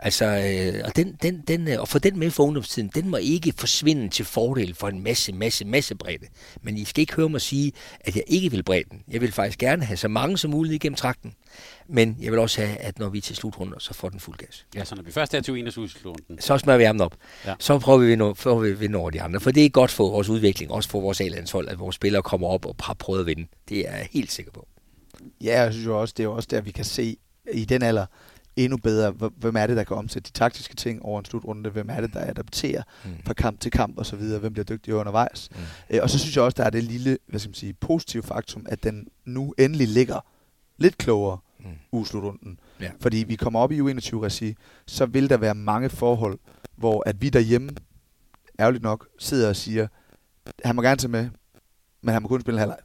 Altså, øh, og, den, den, den, øh, og for den med for ungdomstiden, den må ikke forsvinde til fordel for en masse, masse, masse bredde. Men I skal ikke høre mig sige, at jeg ikke vil brede den. Jeg vil faktisk gerne have så mange som muligt igennem trakten. Men jeg vil også have, at når vi er til slutrunden, så får den fuld gas. Ja, så når vi først er til 21 slutrunden. Så smører vi ham op. Ja. Så prøver vi at for vi vinde over de andre. For det er godt for vores udvikling, også for vores A-landshold, at vores spillere kommer op og har prøvet at vinde. Det er jeg helt sikker på. Ja, jeg synes jo også, det er også der, vi kan se i den alder, endnu bedre, hvem er det, der kan omsætte de taktiske ting over en slutrunde, hvem er det, der adapterer mm. fra kamp til kamp og så videre, hvem bliver dygtig undervejs. Mm. Øh, og så synes jeg også, der er det lille, hvad skal man sige, positive faktum, at den nu endelig ligger lidt klogere mm. uslutrunden. Ja. Fordi vi kommer op i U21-regi, så vil der være mange forhold, hvor at vi derhjemme, ærgerligt nok, sidder og siger, han må gerne tage med, men han må kun spille halvleg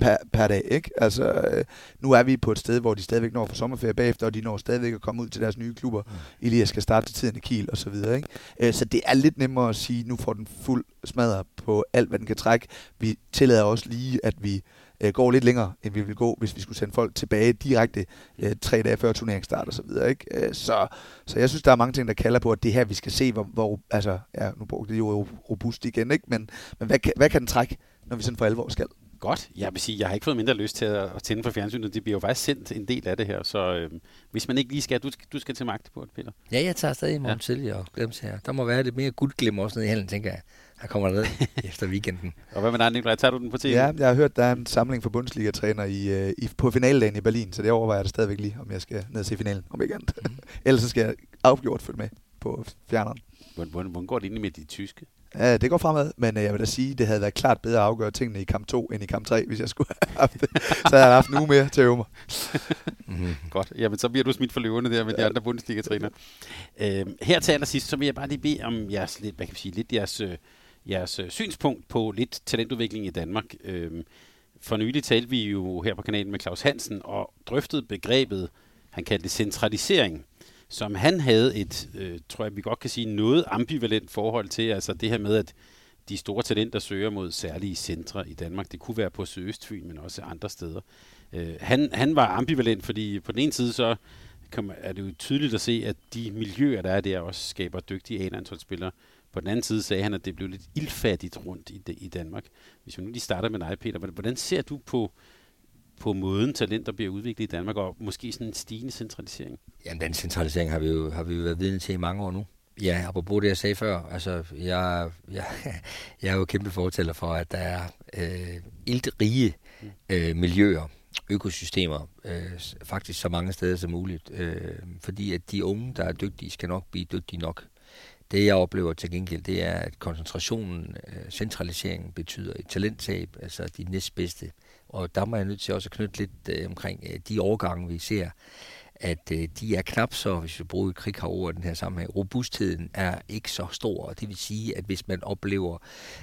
per, per dag. Ikke? Altså, øh, nu er vi på et sted, hvor de stadigvæk når for sommerferie bagefter, og de når stadigvæk at komme ud til deres nye klubber. Mm. Elias skal starte til tiden i Kiel og så videre. Ikke? Øh, så det er lidt nemmere at sige, nu får den fuld smadret på alt, hvad den kan trække. Vi tillader også lige, at vi øh, går lidt længere, end vi vil gå, hvis vi skulle sende folk tilbage direkte øh, tre dage før turneringsstart og så videre. Ikke? Øh, så, så jeg synes, der er mange ting, der kalder på, at det her, vi skal se, hvor, hvor altså, ja, nu brugte det jo robust igen, ikke? Men, men hvad, hvad kan den trække, når vi sådan for alvor skal? Godt. Jeg vil sige, jeg har ikke fået mindre lyst til at, at tænde for fjernsynet. Det bliver jo faktisk sendt en del af det her, så øh, hvis man ikke lige skal, du skal, du skal til Magdeburg, Peter. Ja, jeg tager stadig i morgen ja. tidlig og glemmer her. Der må være lidt mere guldglim også nede i halen, tænker jeg. Han kommer ned efter weekenden. Og hvad med dig, Nikolaj? Tager du den på tv? Ja, jeg har hørt, der er en samling for Bundesliga-træner i, øh, i, på finaledagen i Berlin, så det overvejer jeg det stadigvæk lige, om jeg skal ned til finalen om andet. Mm. Ellers så skal jeg afgjort følge med på fjerneren. Hvordan, hvordan går det egentlig med de tyske? Ja, det går fremad, men øh, jeg vil da sige, det havde været klart bedre at afgøre tingene i kamp 2 end i kamp 3, hvis jeg skulle have haft det. Så havde jeg haft en uge mere til at øve mig. mm-hmm. Godt. Jamen, så bliver du smidt for løverne der med ja. de andre Bundesliga-træner. Øh, her til allersidst, så vil jeg bare lige bede om jeres, lidt, hvad kan sige, lidt jeres, øh, jeres øh, synspunkt på lidt talentudvikling i Danmark. Øh, for nylig talte vi jo her på kanalen med Claus Hansen og drøftede begrebet, han kaldte det centralisering som han havde et, øh, tror jeg vi godt kan sige, noget ambivalent forhold til, altså det her med, at de store talenter søger mod særlige centre i Danmark. Det kunne være på Søøstfyn, men også andre steder. Øh, han, han var ambivalent, fordi på den ene side så kan man, er det jo tydeligt at se, at de miljøer, der er der, også skaber dygtige A-landsholdsspillere. På den anden side sagde han, at det blev lidt ildfattigt rundt i, i Danmark. Hvis vi nu lige starter med dig, Peter, hvordan ser du på, på måden talenter bliver udviklet i Danmark, og måske sådan en stigende centralisering? Jamen, den centralisering har vi jo, har vi jo været vidne til i mange år nu. Ja, apropos det, jeg sagde før, altså, jeg, jeg, jeg er jo kæmpe fortæller for, at der er øh, ildrige øh, miljøer, økosystemer, øh, faktisk så mange steder som muligt, øh, fordi at de unge, der er dygtige, skal nok blive dygtige nok. Det jeg oplever til gengæld, det er, at koncentrationen, øh, centraliseringen betyder et talenttab, altså de næstbedste og der må jeg nødt til også at knytte lidt øh, omkring øh, de overgange, vi ser, at øh, de er knap så, hvis vi bruger et krighavord i den her sammenhæng, robustheden er ikke så stor, og det vil sige, at hvis man oplever,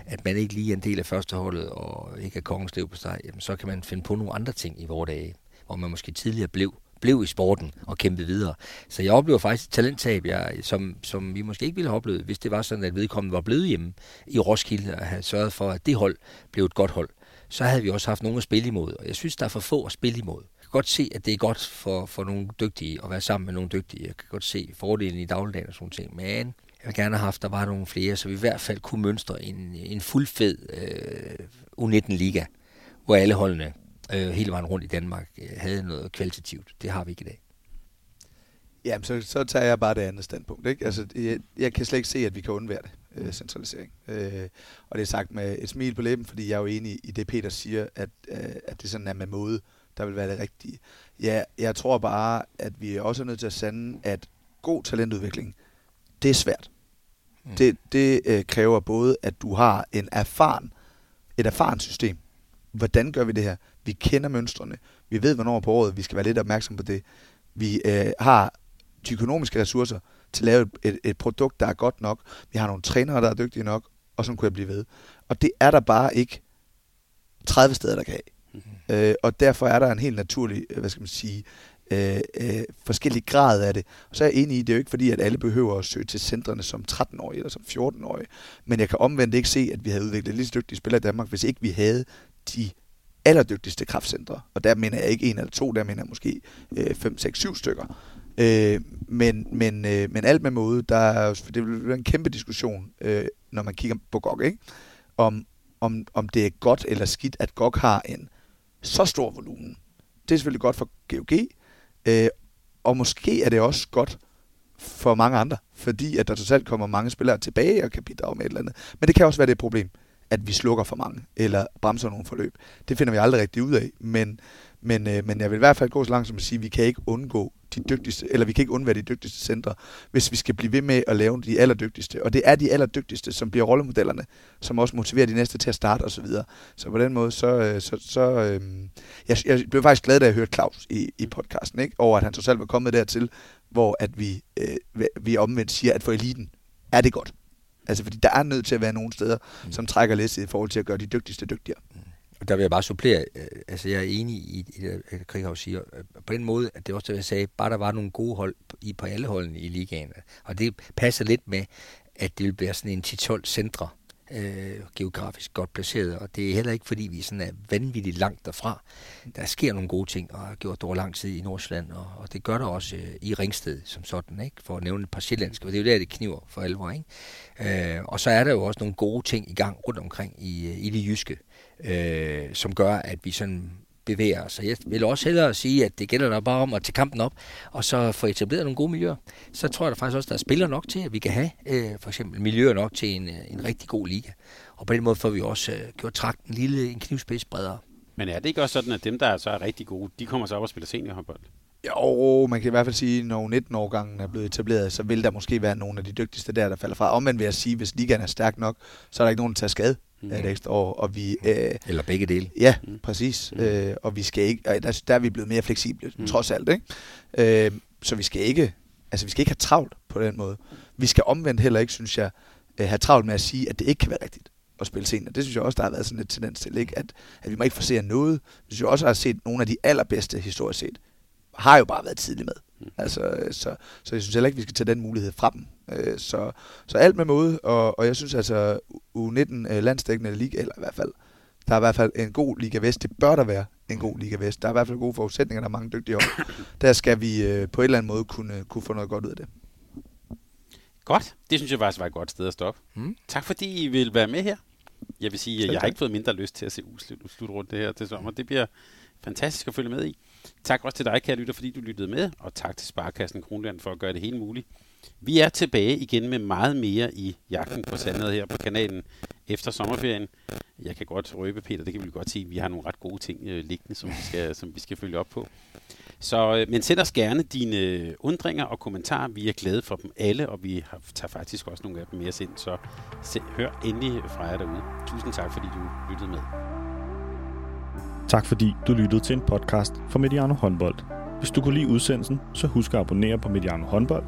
at man ikke lige er en del af førsteholdet, og ikke er kongens på sig, jamen, så kan man finde på nogle andre ting i vores dage, hvor man måske tidligere blev blev i sporten og kæmpede videre. Så jeg oplever faktisk et talenttab, jeg, som, som vi måske ikke ville have oplevet, hvis det var sådan, at vedkommende var blevet hjemme i Roskilde og havde sørget for, at det hold blev et godt hold så havde vi også haft nogen at spille imod. Og jeg synes, der er for få at spille imod. Jeg kan godt se, at det er godt for, for nogle dygtige at være sammen med nogle dygtige. Jeg kan godt se fordelen i dagligdagen og sådan ting. Men jeg vil gerne have haft, at der var nogle flere, så vi i hvert fald kunne mønstre en, en fuldfed øh, U19-liga, hvor alle holdene øh, hele vejen rundt i Danmark øh, havde noget kvalitativt. Det har vi ikke i dag. Jamen, så, så tager jeg bare det andet standpunkt. Ikke? Altså, jeg, jeg kan slet ikke se, at vi kan undvære det øh, centralisering. Øh, og det er sagt med et smil på læben, fordi jeg er jo enig i det, Peter siger, at, øh, at det sådan er med måde, der vil være det rigtige. Ja, jeg tror bare, at vi er også nødt til at sande, at god talentudvikling, det er svært. Mm. Det, det øh, kræver både, at du har en erfaren, et erfaren system. Hvordan gør vi det her? Vi kender mønstrene. Vi ved, hvornår på året vi skal være lidt opmærksom på det. Vi øh, har de økonomiske ressourcer til at lave et, et produkt, der er godt nok. Vi har nogle trænere, der er dygtige nok, og sådan kunne jeg blive ved. Og det er der bare ikke 30 steder, der kan have. Mm-hmm. Øh, og derfor er der en helt naturlig, øh, hvad skal man sige, øh, øh, forskellig grad af det. Og så er jeg enig i, det er jo ikke fordi, at alle behøver at søge til centrene som 13-årige eller som 14-årige. Men jeg kan omvendt ikke se, at vi havde udviklet lige så dygtige spillere i Danmark, hvis ikke vi havde de allerdygtigste kraftcentre. Og der mener jeg ikke en eller to, der mener jeg måske 5, 6, 7 stykker. Øh, men, men, øh, men alt med måde, der er, det vil være en kæmpe diskussion, øh, når man kigger på GOG, ikke? Om, om, om det er godt eller skidt, at GOG har en så stor volumen. Det er selvfølgelig godt for GOG, øh, og måske er det også godt for mange andre, fordi at der totalt kommer mange spillere tilbage og kan bidrage med et eller andet. Men det kan også være det problem, at vi slukker for mange, eller bremser nogle forløb. Det finder vi aldrig rigtig ud af, men, men, øh, men jeg vil i hvert fald gå så langt som at sige, at vi kan ikke undgå de dygtigste, eller vi kan ikke undvære de dygtigste centre, hvis vi skal blive ved med at lave de allerdygtigste. Og det er de allerdygtigste, som bliver rollemodellerne, som også motiverer de næste til at starte osv. Så, så på den måde, så, øh, så, så øh, jeg, jeg blev faktisk glad, da jeg hørte Claus i, i podcasten, ikke? over at han trods alt var kommet dertil, hvor at vi, øh, vi omvendt siger, at for eliten er det godt. Altså, fordi der er nødt til at være nogle steder, mm. som trækker læsset i forhold til at gøre de dygtigste dygtigere. Og der vil jeg bare supplere, øh, altså jeg er enig i, i det, Krighav siger, øh, på den måde, at det også det, jeg sagde, bare der var nogle gode hold i, på alle holdene i ligaen. Og det passer lidt med, at det vil være sådan en 10-12 centre, øh, geografisk godt placeret, og det er heller ikke, fordi vi sådan er vanvittigt langt derfra. Der sker nogle gode ting, og har gjort det over lang tid i Nordsjælland, og, og det gør der også øh, i Ringsted som sådan, ikke? for at nævne et par sjællandske, for det er jo der, det kniver for alvor. Ikke? Øh, og så er der jo også nogle gode ting i gang rundt omkring i, øh, i det jyske, øh, som gør, at vi sådan bevæger os. Så jeg vil også hellere sige, at det gælder der bare om at tage kampen op, og så få etableret nogle gode miljøer. Så tror jeg da faktisk også, at der er spillere nok til, at vi kan have øh, for eksempel miljøer nok til en, øh, en rigtig god liga. Og på den måde får vi også øh, gjort trakten lille, en knivspids bredere. Men er det ikke også sådan, at dem, der så er rigtig gode, de kommer så op og spiller seniorhåndbold? Jo, man kan i hvert fald sige, at når 19-årgangen er blevet etableret, så vil der måske være nogle af de dygtigste der, der falder fra. Omvendt vil jeg sige, hvis ligaen er stærk nok, så er der ikke nogen, der tager skade mm. et ekstra år. Og vi, øh, Eller begge dele. Ja, mm. præcis. Mm. Øh, og vi skal ikke, og der, der er vi blevet mere fleksible, mm. trods alt. Ikke? Øh, så vi skal ikke, altså vi skal ikke have travlt på den måde. Vi skal omvendt heller ikke, synes jeg, øh, have travlt med at sige, at det ikke kan være rigtigt at spille senior. Det synes jeg også, der har været sådan et tendens til, ikke? At, at vi må ikke forsere noget. Det synes jeg også, har set nogle af de allerbedste historisk set, har jo bare været tidligt med. Mm. Altså, så, så jeg synes heller ikke, vi skal tage den mulighed fra dem. Øh, så, så alt med måde, og, og jeg synes altså, U19 øh, landstækkende liga, eller i hvert fald, der er i hvert fald en god Liga Vest. Det bør der være en god Liga Vest. Der er i hvert fald gode forudsætninger, der er mange dygtige hold. Der skal vi øh, på en eller anden måde kunne, kunne få noget godt ud af det. Godt. Det synes jeg faktisk var et godt sted at stoppe. Mm. Tak fordi I vil være med her. Jeg vil sige, at jeg har ikke fået mindre lyst til at se slutrunde det her til sommer. Det bliver fantastisk at følge med i. Tak også til dig, kære lytter, fordi du lyttede med, og tak til Sparkassen Kronland for at gøre det hele muligt. Vi er tilbage igen med meget mere i jagten på sandhed her på kanalen efter sommerferien. Jeg kan godt røbe, Peter, det kan vi godt sige, vi har nogle ret gode ting øh, liggende, som vi, skal, som vi skal følge op på. Så, øh, men send os gerne dine øh, undringer og kommentarer. Vi er glade for dem alle, og vi har, tager faktisk også nogle af dem mere sind. Så se, hør endelig fra jer derude. Tusind tak, fordi du lyttede med. Tak fordi du lyttede til en podcast fra Mediano Håndbold. Hvis du kunne lide udsendelsen, så husk at abonnere på Mediano Håndbold,